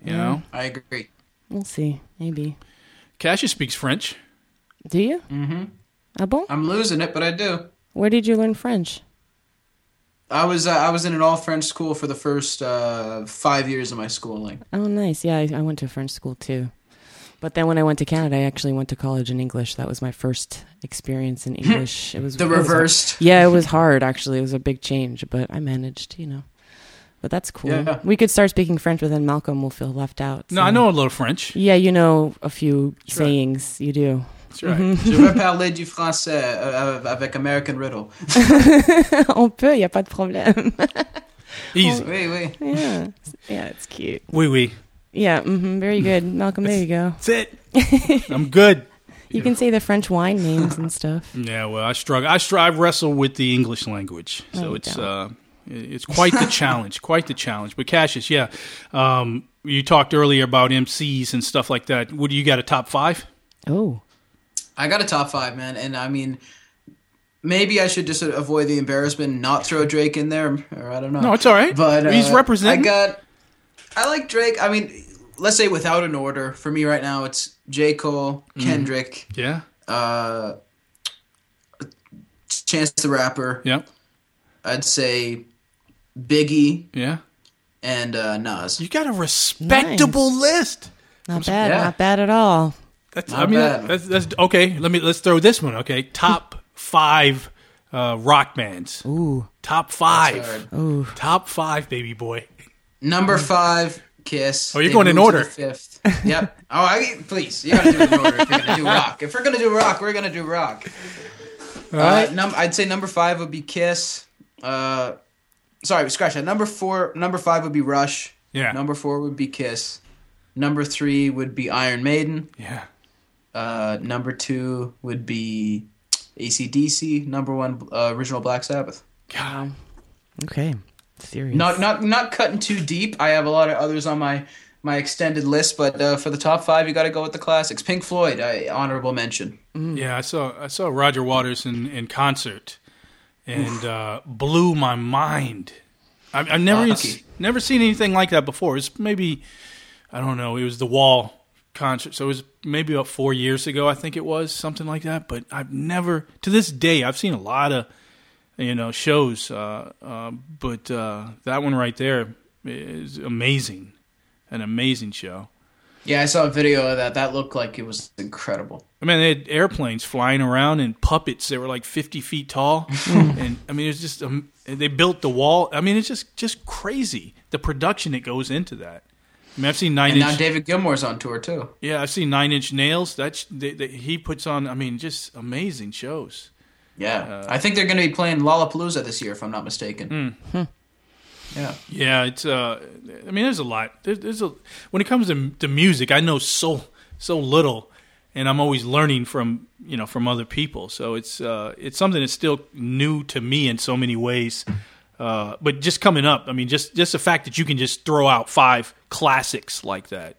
You know, I agree. We'll see. Maybe. Cassius speaks French. Do you? Mm-hmm. Ah bon? I'm losing it, but I do. Where did you learn French? I was uh, I was in an all French school for the first uh, five years of my schooling. Oh, nice. Yeah, I, I went to a French school too. But then when I went to Canada, I actually went to college in English. That was my first experience in English. It was The it was- reversed. yeah, it was hard actually. It was a big change, but I managed, you know. But that's cool. Yeah. We could start speaking French, but then Malcolm will feel left out. No, I know a little French. Yeah, you know a few right. sayings. You do. That's right. Mm-hmm. Je veux parler du français euh, avec American Riddle. On peut, y a pas de problème. Easy. Oui, oui. yeah, yeah, it's cute. Oui, oui. Yeah, hmm very good, Malcolm. There you go. That's it. I'm good. You can say the French wine names and stuff. Yeah. Well, I struggle. I strive wrestle with the English language, so you it's uh, it's quite the challenge. Quite the challenge. But Cassius, yeah. Um, you talked earlier about MCs and stuff like that. What do you got? A top five? Oh, I got a top five, man, and I mean, maybe I should just avoid the embarrassment and not throw Drake in there, or I don't know. No, it's all right. But uh, He's representing. I got. I like Drake. I mean, let's say without an order for me right now, it's J Cole, Mm. Kendrick, Yeah. uh, Chance the Rapper. Yeah. I'd say Biggie Yeah. and uh, Nas. You got a respectable list. not bad, yeah. not bad at all. That's Not I mean bad. that's that's okay. Let me let's throw this one. Okay, top five uh, rock bands. Ooh. Top five. Ooh. Top five, baby boy. Number five, Kiss. Oh, you're They going in order. Fifth. Yep. Oh, I, please, you gotta do it in order if you're gonna do rock. If we're gonna do rock, we're gonna do rock. Uh, num- I'd say number five would be Kiss. Uh, sorry, scratch that. Number four, number five would be Rush. Yeah. Number four would be Kiss. Number three would be Iron Maiden. Yeah. Uh, number two would be ACDC. Number one, uh, original Black Sabbath. God. Okay. Serious. Not not not cutting too deep. I have a lot of others on my my extended list, but uh, for the top five, you got to go with the classics. Pink Floyd, I, honorable mention. Yeah, I saw I saw Roger Waters in, in concert, and uh, blew my mind. I've, I've never Lucky. s- never seen anything like that before. It's maybe I don't know. It was the Wall concert, so it was maybe about four years ago. I think it was something like that. But I've never to this day I've seen a lot of you know shows, uh, uh, but uh, that one right there is amazing, an amazing show. Yeah, I saw a video of that. That looked like it was incredible. I mean, they had airplanes flying around and puppets that were like 50 feet tall. and I mean, it's just, um, they built the wall. I mean, it's just, just crazy. The production that goes into that. I mean, I've seen nine And now inch. David Gilmour's on tour too. yeah, I've seen nine inch nails. That's, they, they, he puts on, I mean, just amazing shows. Yeah, I think they're going to be playing Lollapalooza this year, if I'm not mistaken. Yeah, Yeah, it's, uh, I mean, there's a lot. There's, there's a, when it comes to, to music, I know so, so little. And I'm always learning from you know from other people, so it's uh, it's something that's still new to me in so many ways. Uh, but just coming up, I mean, just just the fact that you can just throw out five classics like that,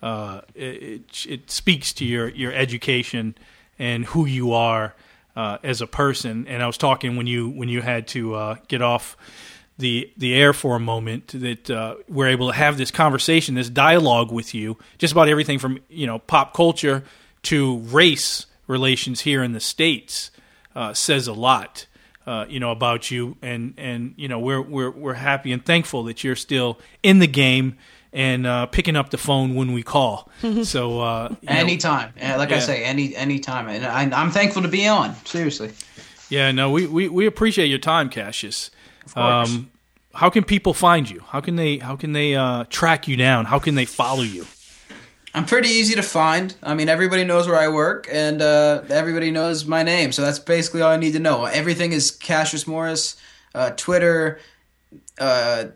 uh, it, it it speaks to your your education and who you are uh, as a person. And I was talking when you when you had to uh, get off the the air for a moment that uh, we're able to have this conversation, this dialogue with you, just about everything from you know pop culture to race relations here in the states uh, says a lot. Uh, you know about you, and and you know we're we're we're happy and thankful that you're still in the game and uh, picking up the phone when we call. so uh, you know, anytime. Yeah, Like I say, any anytime. And I, I'm thankful to be on. Seriously. yeah, no, we, we, we appreciate your time, Cassius. Of course. Um, how can people find you? How can they how can they uh, track you down? How can they follow you? I'm pretty easy to find. I mean, everybody knows where I work, and uh, everybody knows my name. So that's basically all I need to know. Everything is Cassius Morris, uh, Twitter, uh,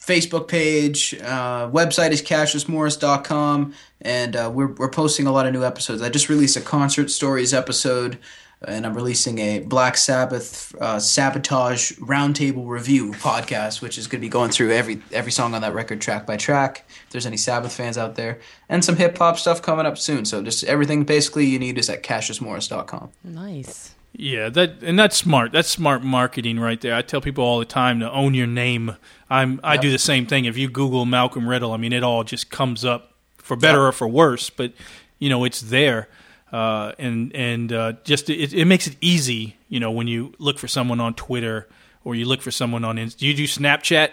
Facebook page, uh, website is cassiusmorris.com, and uh, we're we're posting a lot of new episodes. I just released a concert stories episode, and I'm releasing a Black Sabbath uh, sabotage roundtable review podcast, which is going to be going through every every song on that record track by track. If there's any Sabbath fans out there, and some hip hop stuff coming up soon. So just everything basically you need is at cassiusmorris.com. Nice. Yeah, that and that's smart. That's smart marketing right there. I tell people all the time to own your name. I'm I Yep. do the same thing. If you Google Malcolm Riddle, I mean it all just comes up for better or for worse, but you know it's there. Uh, and and uh, just it, it makes it easy, you know, when you look for someone on Twitter or you look for someone on. Do you do Snapchat?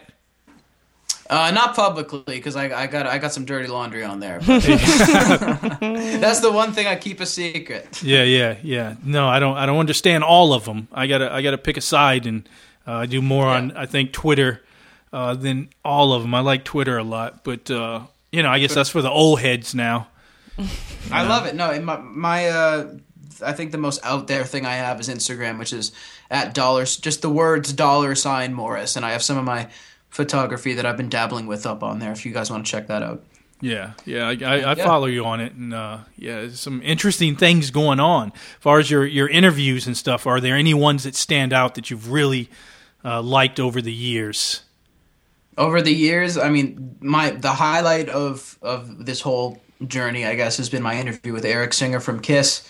Uh, not publicly because I, I got I got some dirty laundry on there. That's the one thing I keep a secret. Yeah, yeah, yeah. No, I don't. I don't understand all of them. I gotta. I gotta pick a side, and uh, I do more on. I think Twitter uh, than all of them. I like Twitter a lot, but uh, you know, I guess that's for the old heads now. I love it. No, in my my uh, I think the most out there thing I have is Instagram, which is at dollars, just the words dollar sign Morris, and I have some of my photography that I've been dabbling with up on there. If you guys want to check that out. Yeah, yeah. I, I, I Yeah. follow you on it, and uh, yeah, there's some interesting things going on. As far as your your interviews and stuff, are there any ones that stand out that you've really uh, liked over the years? over the years i mean my the highlight of of this whole journey i guess has been my interview with eric singer from kiss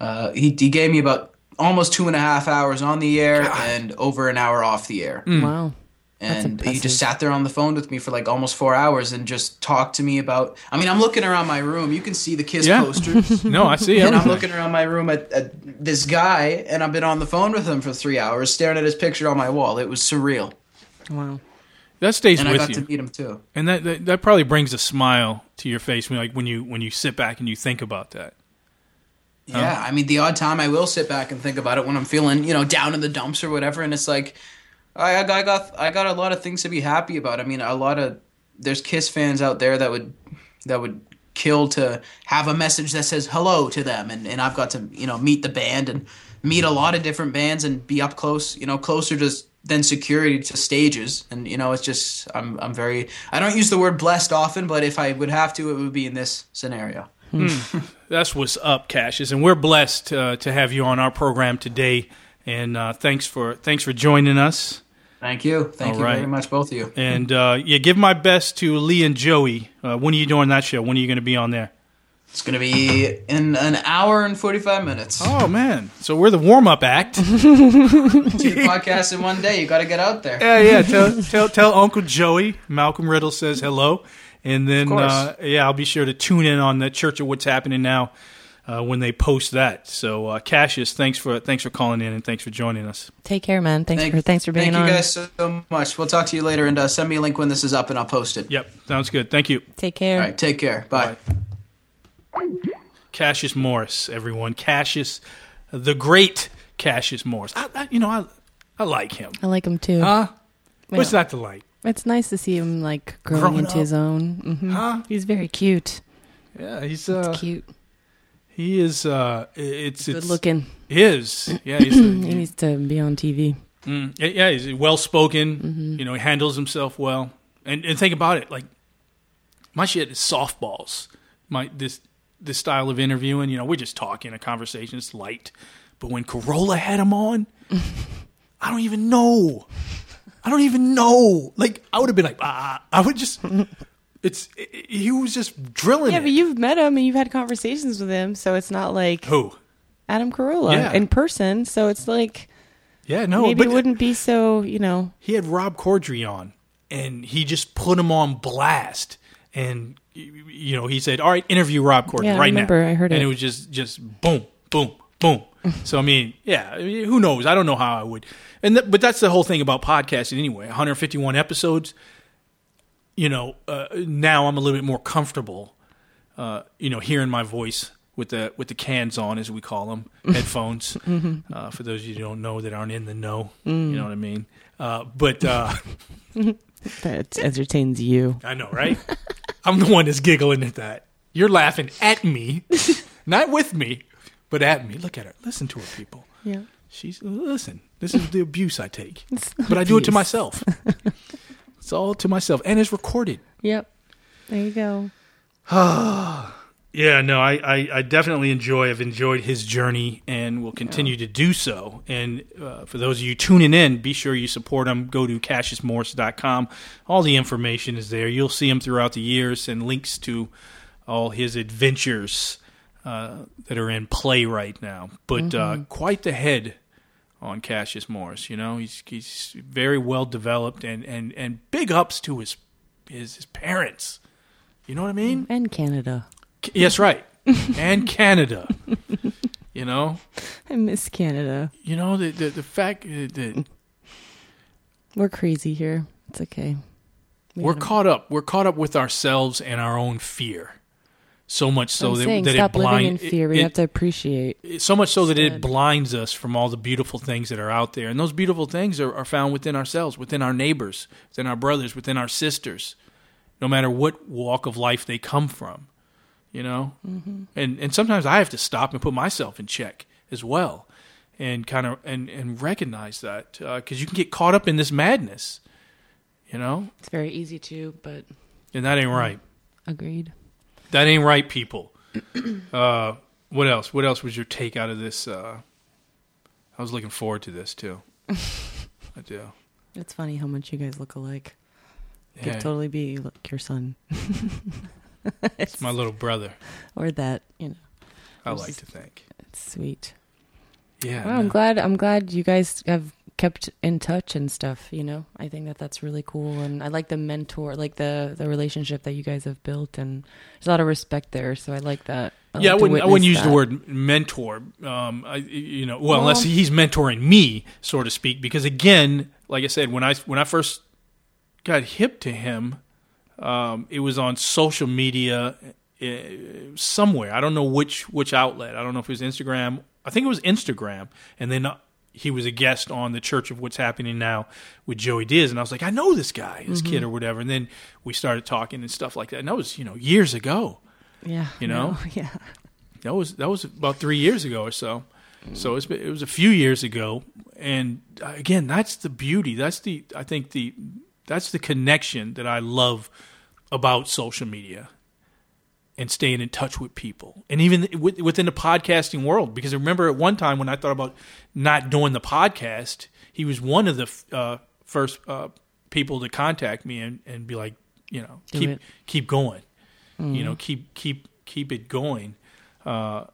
uh, he, he gave me about almost two and a half hours on the air and over an hour off the air Wow. That's and he just sat there on the phone with me for like almost four hours and just talked to me about i mean i'm looking around my room you can see the kiss Yeah. posters No, I see it. and i'm looking around my room at, at this guy and i've been on the phone with him for three hours staring at his picture on my wall it was surreal Wow. That stays and i with got you. to meet him too And that, that that probably brings a smile to your face when like when you when you sit back and you think about that. Yeah, I mean, the odd time I will sit back and think about it when I'm feeling, you know, down in the dumps or whatever, and it's like, I, I got, I got, I got a lot of things to be happy about. I mean, a lot of there's Kiss fans out there that would, that would kill to have a message that says hello to them, and and I've got to, you know, meet the band and meet a lot of different bands and be up close, you know, closer to than security to stages, and you know, it's just, I'm, I'm very, I don't use the word blessed often, but if I would have to, it would be in this scenario. That's what's up, Cassius, and we're blessed uh, to have you on our program today. And uh, thanks for thanks for joining us. Thank you. Thank All you right. very much, both of you. And uh, yeah, give my best to Lee and Joey. Uh, when are you doing that show? When are you going to be on there? It's going to be in an hour and 45 minutes. Oh man, so we're the warm up act. Two podcasts in one day. You got to get out there. yeah, yeah. Tell, tell tell Uncle Joey. Malcolm Riddle says hello, and then uh, yeah, I'll be sure to tune in on the Church of What's Happening Now uh, when they post that. So uh, Cassius, thanks for thanks for calling in and thanks for joining us. Take care, man. Thanks Thank, for thanks for being thank on. Thank you guys so much. We'll talk to you later and uh, send me a link when this is up and I'll post it. Yep, sounds good. Thank you. Take care. All right. Take care. Bye. Cassius Morris, everyone. Cassius, the great Cassius Morris. I, I, you know, I I like him. I like him too. Huh? What's Yeah. not to like? It's nice to see him like growing Growing into up. his own. hmm Huh? He's very cute. Yeah, he's uh, Cute. He is uh, it's Good it's looking. his. Yeah, he's He needs to be on TV. Mm, yeah, he's well spoken. Mm-hmm. You know, he handles himself well. And and think about it, like my shit is softballs. My this this style of interviewing, you know, we're just talking, a conversation, it's light. But when Carolla had him on, I don't even know. I don't even know. Like I would have been like, ah, I would just. It's it, he was just drilling. Yeah, it. but you've met him and you've had conversations with him, so it's not like who? Adam Carolla Yeah. in person. So it's like Yeah, no, maybe it wouldn't be so, you know. he had Rob Corddry on, and he just put him on blast. And you know, he said, "All right, interview Rob Corddry Yeah, I right remember. now." I heard it, and it. it was just, just boom, boom, boom. so I mean, yeah, I mean, who knows? I don't know how I would. And th- but that's the whole thing about podcasting anyway. 151 episodes. You know, uh, now I'm a little bit more comfortable. Uh, you know, hearing my voice with the with the cans on, as we call them, headphones. Mm-hmm. Uh, for those of you who don't know that aren't in the know, Mm. you know what I mean. Uh, but uh, That entertains you. I know, right? I'm the one that's giggling at that. You're laughing at me, not with me, but at me. Look at her. Listen to her, people. Yeah. She's listen. This is the abuse I take, but I do it to myself. It's all to myself, and it's recorded. Yep. There you go. Yeah, no, I, I, I definitely enjoy. I've enjoyed his journey, and will continue to do so. And uh, for those of you tuning in, be sure you support him. Go to cassiusmorris.com. All the information is there. You'll see him throughout the years, and links to all his adventures uh, that are in play right now. But uh, quite the head on Cassius Morris. You know, he's he's very well developed, and, and, and big ups to his his, his parents. You know what I mean? And Canada. Yes, right. and Canada. You know, I miss Canada. you know the the, the fact uh, that We're crazy here. It's okay. We we're caught up. We're caught up with ourselves and our own fear. So much so I'm that, saying that stop it living in fear. We it- have to appreciate. it- so much so that it blinds us from all the beautiful things that are out there. And those beautiful things are, are found within ourselves, within our neighbors, within our brothers, within our sisters, no matter what walk of life they come from. You know, mm-hmm. and and sometimes I have to stop and put myself in check as well, and kind of and and recognize that because you can get caught up in this madness. You know, It's very easy to, but and that ain't right. agreed. That ain't right, people. uh, what else? What else was your take out of this? Uh, I was looking forward to this too. I do. It's funny how much you guys look alike. Yeah, Could totally be like your son it's my little brother. or that. You know, I like is- to think. it's sweet. Yeah. Well, I'm glad. I'm glad you guys have kept in touch and stuff. You know, I think that that's really cool, and I like the mentor, like the the relationship that you guys have built, and there's a lot of respect there. So I like that. I yeah, I like to wouldn't, I wouldn't use the word mentor. Um, I, you know, well, Well- unless he's mentoring me, so to speak. Because again, like I said, when I when I first got hip to him, um, it was on social media, uh, somewhere. I don't know which which outlet. I don't know if it was Instagram. I think it was Instagram, and then he was a guest on the Church of What's Happening Now with Joey Diaz, and I was like, I know this guy, this kid or whatever. And then we started talking and stuff like that, and that was you know years ago. Yeah. You know? no, yeah. That was that was about three years ago or so. So it's been, it was a few years ago, and uh, again, that's the beauty. That's the I think the that's the connection that I love about social media and staying in touch with people, and even with- within the podcasting world. Because I remember at one time when I thought about not doing the podcast, he was one of the f- uh, first uh, people to contact me and, and be like, you know, Do keep it. keep going, you know, keep keep keep it going uh,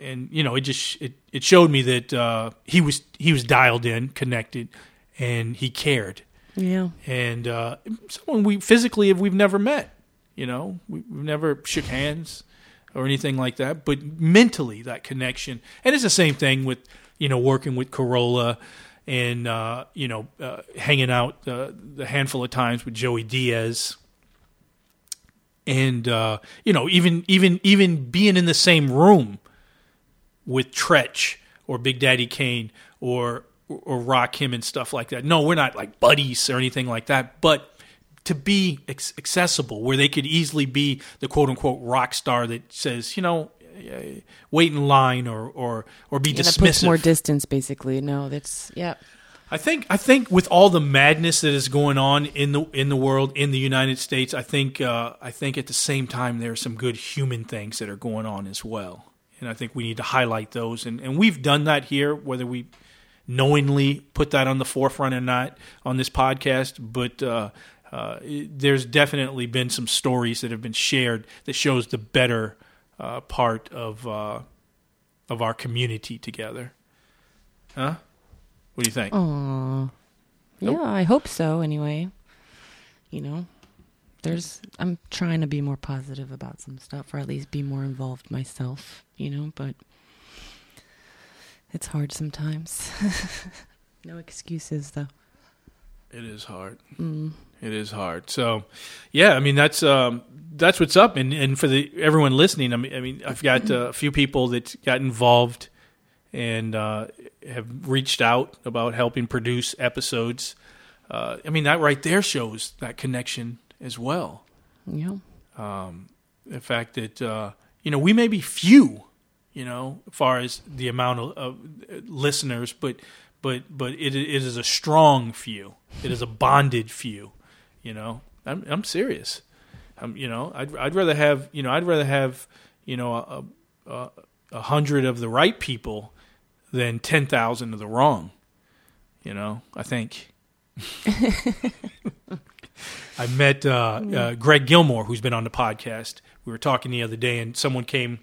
and you know it just it, it showed me that uh, he was he was dialed in, connected, and he cared. Yeah. And uh, someone we physically have we've never met, you know, we, we've never shook hands or anything like that, but mentally that connection, and it's the same thing with you know working with Carolla and uh, you know uh, hanging out uh, the handful of times with Joey Diaz and uh, you know even even even being in the same room with Treach or Big Daddy Kane or or Rakim and stuff like that. No, we're not like buddies or anything like that, but to be accessible where they could easily be the quote unquote rock star that says, you know, eh, wait in line or or or be Yeah, that puts dismissive. more distance, basically. No, that's yeah. I think I think with all the madness that is going on in the in the world in the United States, I think uh, I think at the same time there are some good human things that are going on as well, and I think we need to highlight those. And and we've done that here, whether we knowingly put that on the forefront or not on this podcast, but. Uh, uh, it- there's definitely been some stories that have been shared that shows the better uh, part of uh, of our community together. Huh? What do you think? Aw. Nope. Yeah, I hope so. Anyway, you know, there's. I'm trying to be more positive about some stuff, or at least be more involved myself. You know, but it's hard sometimes. no excuses, though. It is hard. Mm. It is hard. So, yeah, I mean that's um, that's what's up, and and for the everyone listening, I mean, I mean I've got uh, a few people that got involved and uh, have reached out about helping produce episodes. Uh, I mean that right there shows that connection as well. Yeah. The fact that uh, you know we may be few, you know, as far as the amount of, of listeners, but but but it, it is a strong few. It is a bonded few. You know, I'm I'm serious. I'm you know I'd I'd rather have you know I'd rather have you know a a, a hundred of the right people than ten thousand of the wrong. You know, I think. I met uh, uh, Greg Gilmore, who's been on the podcast. We were talking the other day, and someone came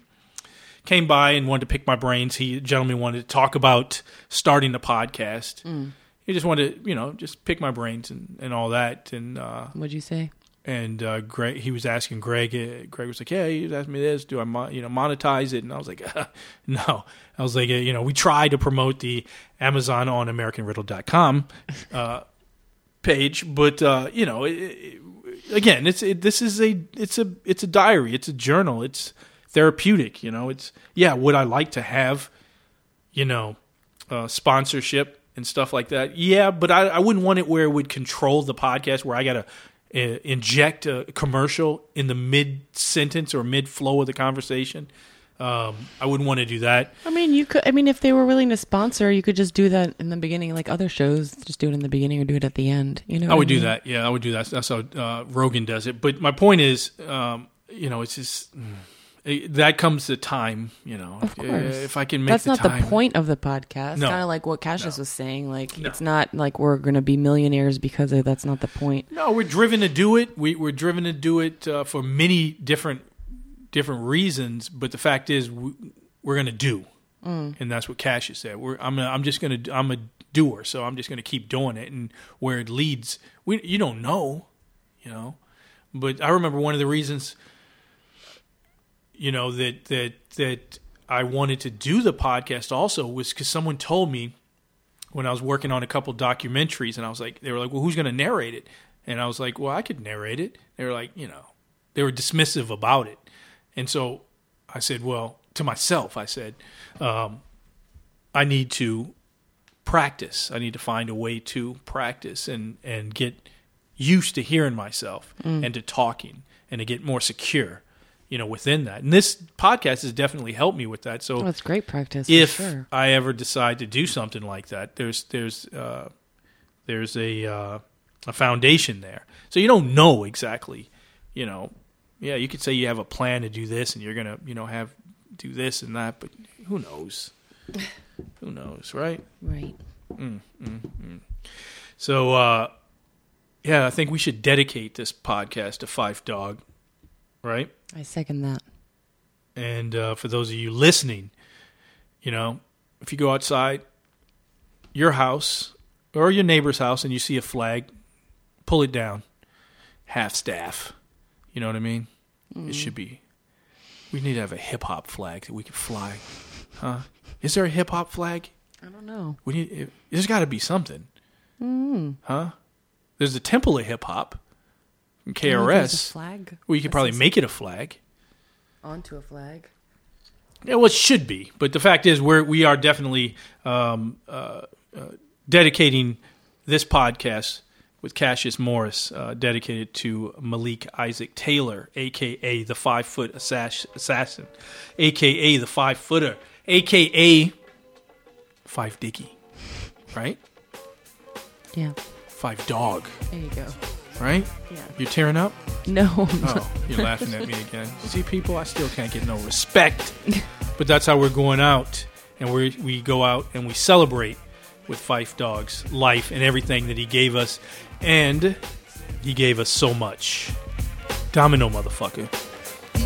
came by and wanted to pick my brains. He gentleman wanted to talk about starting a podcast. He just wanted to, you know, just pick my brains and, and all that. And uh, What'd you say? and uh, Greg, he was asking Greg. Uh, Greg was like, "Yeah, he was asking me this. Do I, mo- you know, monetize it?" And I was like, "No." I was like, uh, "You know, we try to promote the Amazon on AmericanRiddle.com uh, page, but uh, you know, it, it, again, it's it, this is a it's a it's a diary. It's a journal. It's therapeutic. You know, it's yeah. Would I like to have, you know, uh, sponsorship and stuff like that. Yeah, but I, I wouldn't want it where it would control the podcast, where I got to uh, inject a commercial in the mid sentence or mid flow of the conversation. Um, I wouldn't want to do that. I mean, you could. I mean, if they were willing to sponsor, you could just do that in the beginning, like other shows. Just do it in the beginning or do it at the end. You know, I would do mean? that. Yeah, I would do that. That's how uh, Rogan does it. But my point is, um, you know, it's just mm, that comes to time. You know, Of Uh, course. if I can make That's the not time, the point of the podcast. No. Kind of like what Cassius No. was saying. Like, No. it's not like we're going to be millionaires because of that's not the point. No, we're driven to do it. We, we're driven to do it uh, for many different different reasons. But the fact is, we, we're going to do, and that's what Cash has said. We're, I'm a, I'm just going to I'm a doer, so I'm just going to keep doing it. And where it leads, we you don't know, you know. But I remember one of the reasons, you know, that that that I wanted to do the podcast also was because someone told me when I was working on a couple documentaries, and I was like, they were like, well, who's going to narrate it? And I was like, well, I could narrate it. They were like, you know, they were dismissive about it. And so I said, well, to myself, I said, um, I need to practice. I need to find a way to practice and, and get used to hearing myself and to talking and to get more secure, you know, within that. And this podcast has definitely helped me with that. So Well, it's great practice. if sure. I ever decide to do something like that, there's there's uh, there's a uh, a foundation there. So you don't know exactly, you know. Yeah, you could say you have a plan to do this, and you're gonna, you know, have do this and that, but who knows? who knows, right? Right. mm, mm, mm. So, uh, yeah, I think we should dedicate this podcast to Phife Dawg, right? I second that. And uh, for those of you listening, you know, if you go outside your house or your neighbor's house and you see a flag, pull it down, half staff. You know what I mean? It should be. We need to have a hip hop flag that we can fly, huh? Is there a hip hop flag? I don't know. We need. It, there's got to be something, huh? There's the Temple of Hip Hop KRS. flag. Well, you could probably make it a flag. onto a flag. Yeah, well, it should be, but the fact is, we're we are definitely um, uh, uh, dedicating this podcast with Cassius Morris, uh, dedicated to Malik Isaac Taylor, aka the Five Foot Assass- Assassin, aka the Five Footer, aka Five Dicky, right? Yeah. Phife Dawg, There you go. Right? Yeah. You're tearing up. No. Oh, you're laughing at me again. See, people, I still can't get no respect. But that's how we're going out, and we we go out and we celebrate with Phife Dawg's life and everything that he gave us, and he gave us so much. Domino, motherfucker.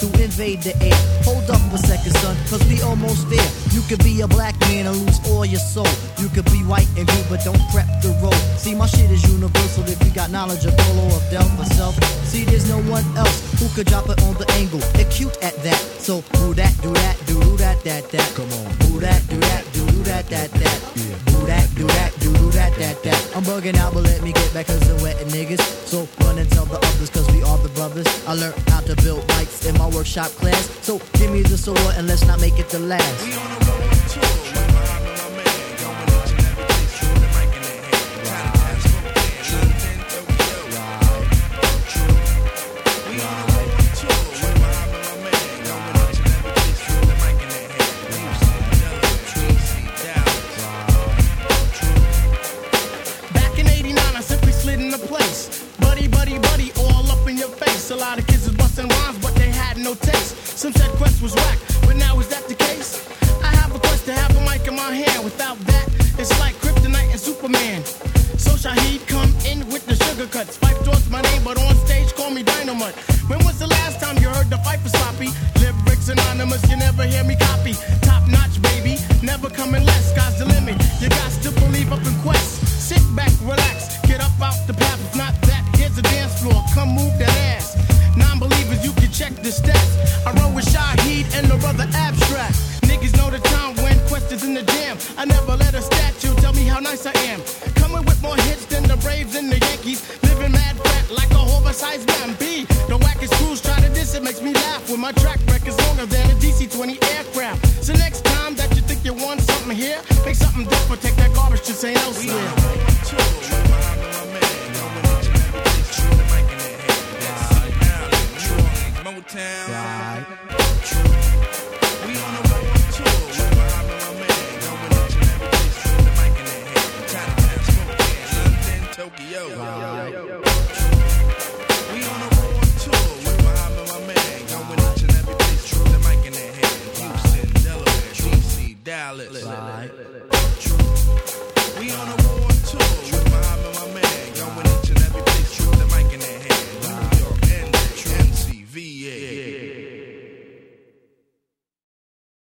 who invade the air. Hold up for a second, son, cause we almost there. You could be a black man and lose all your soul. You could be white and blue, but don't prep the road. See, my shit is universal if you got knowledge of Dolo of Delph or self. See, there's no one else who could drop it on the angle. They're cute at that. So, do that, do that, do that, that, that. Come on. Do that, do that, do that, that, that. Do that, do that, do do that, that, that. I'm bugging out, but let me get back cause I'm wetting niggas. So, run and tell the others cause we are the brothers. I learned how to build bikes in my workshop class. So, give me the sword and let's not make it the last.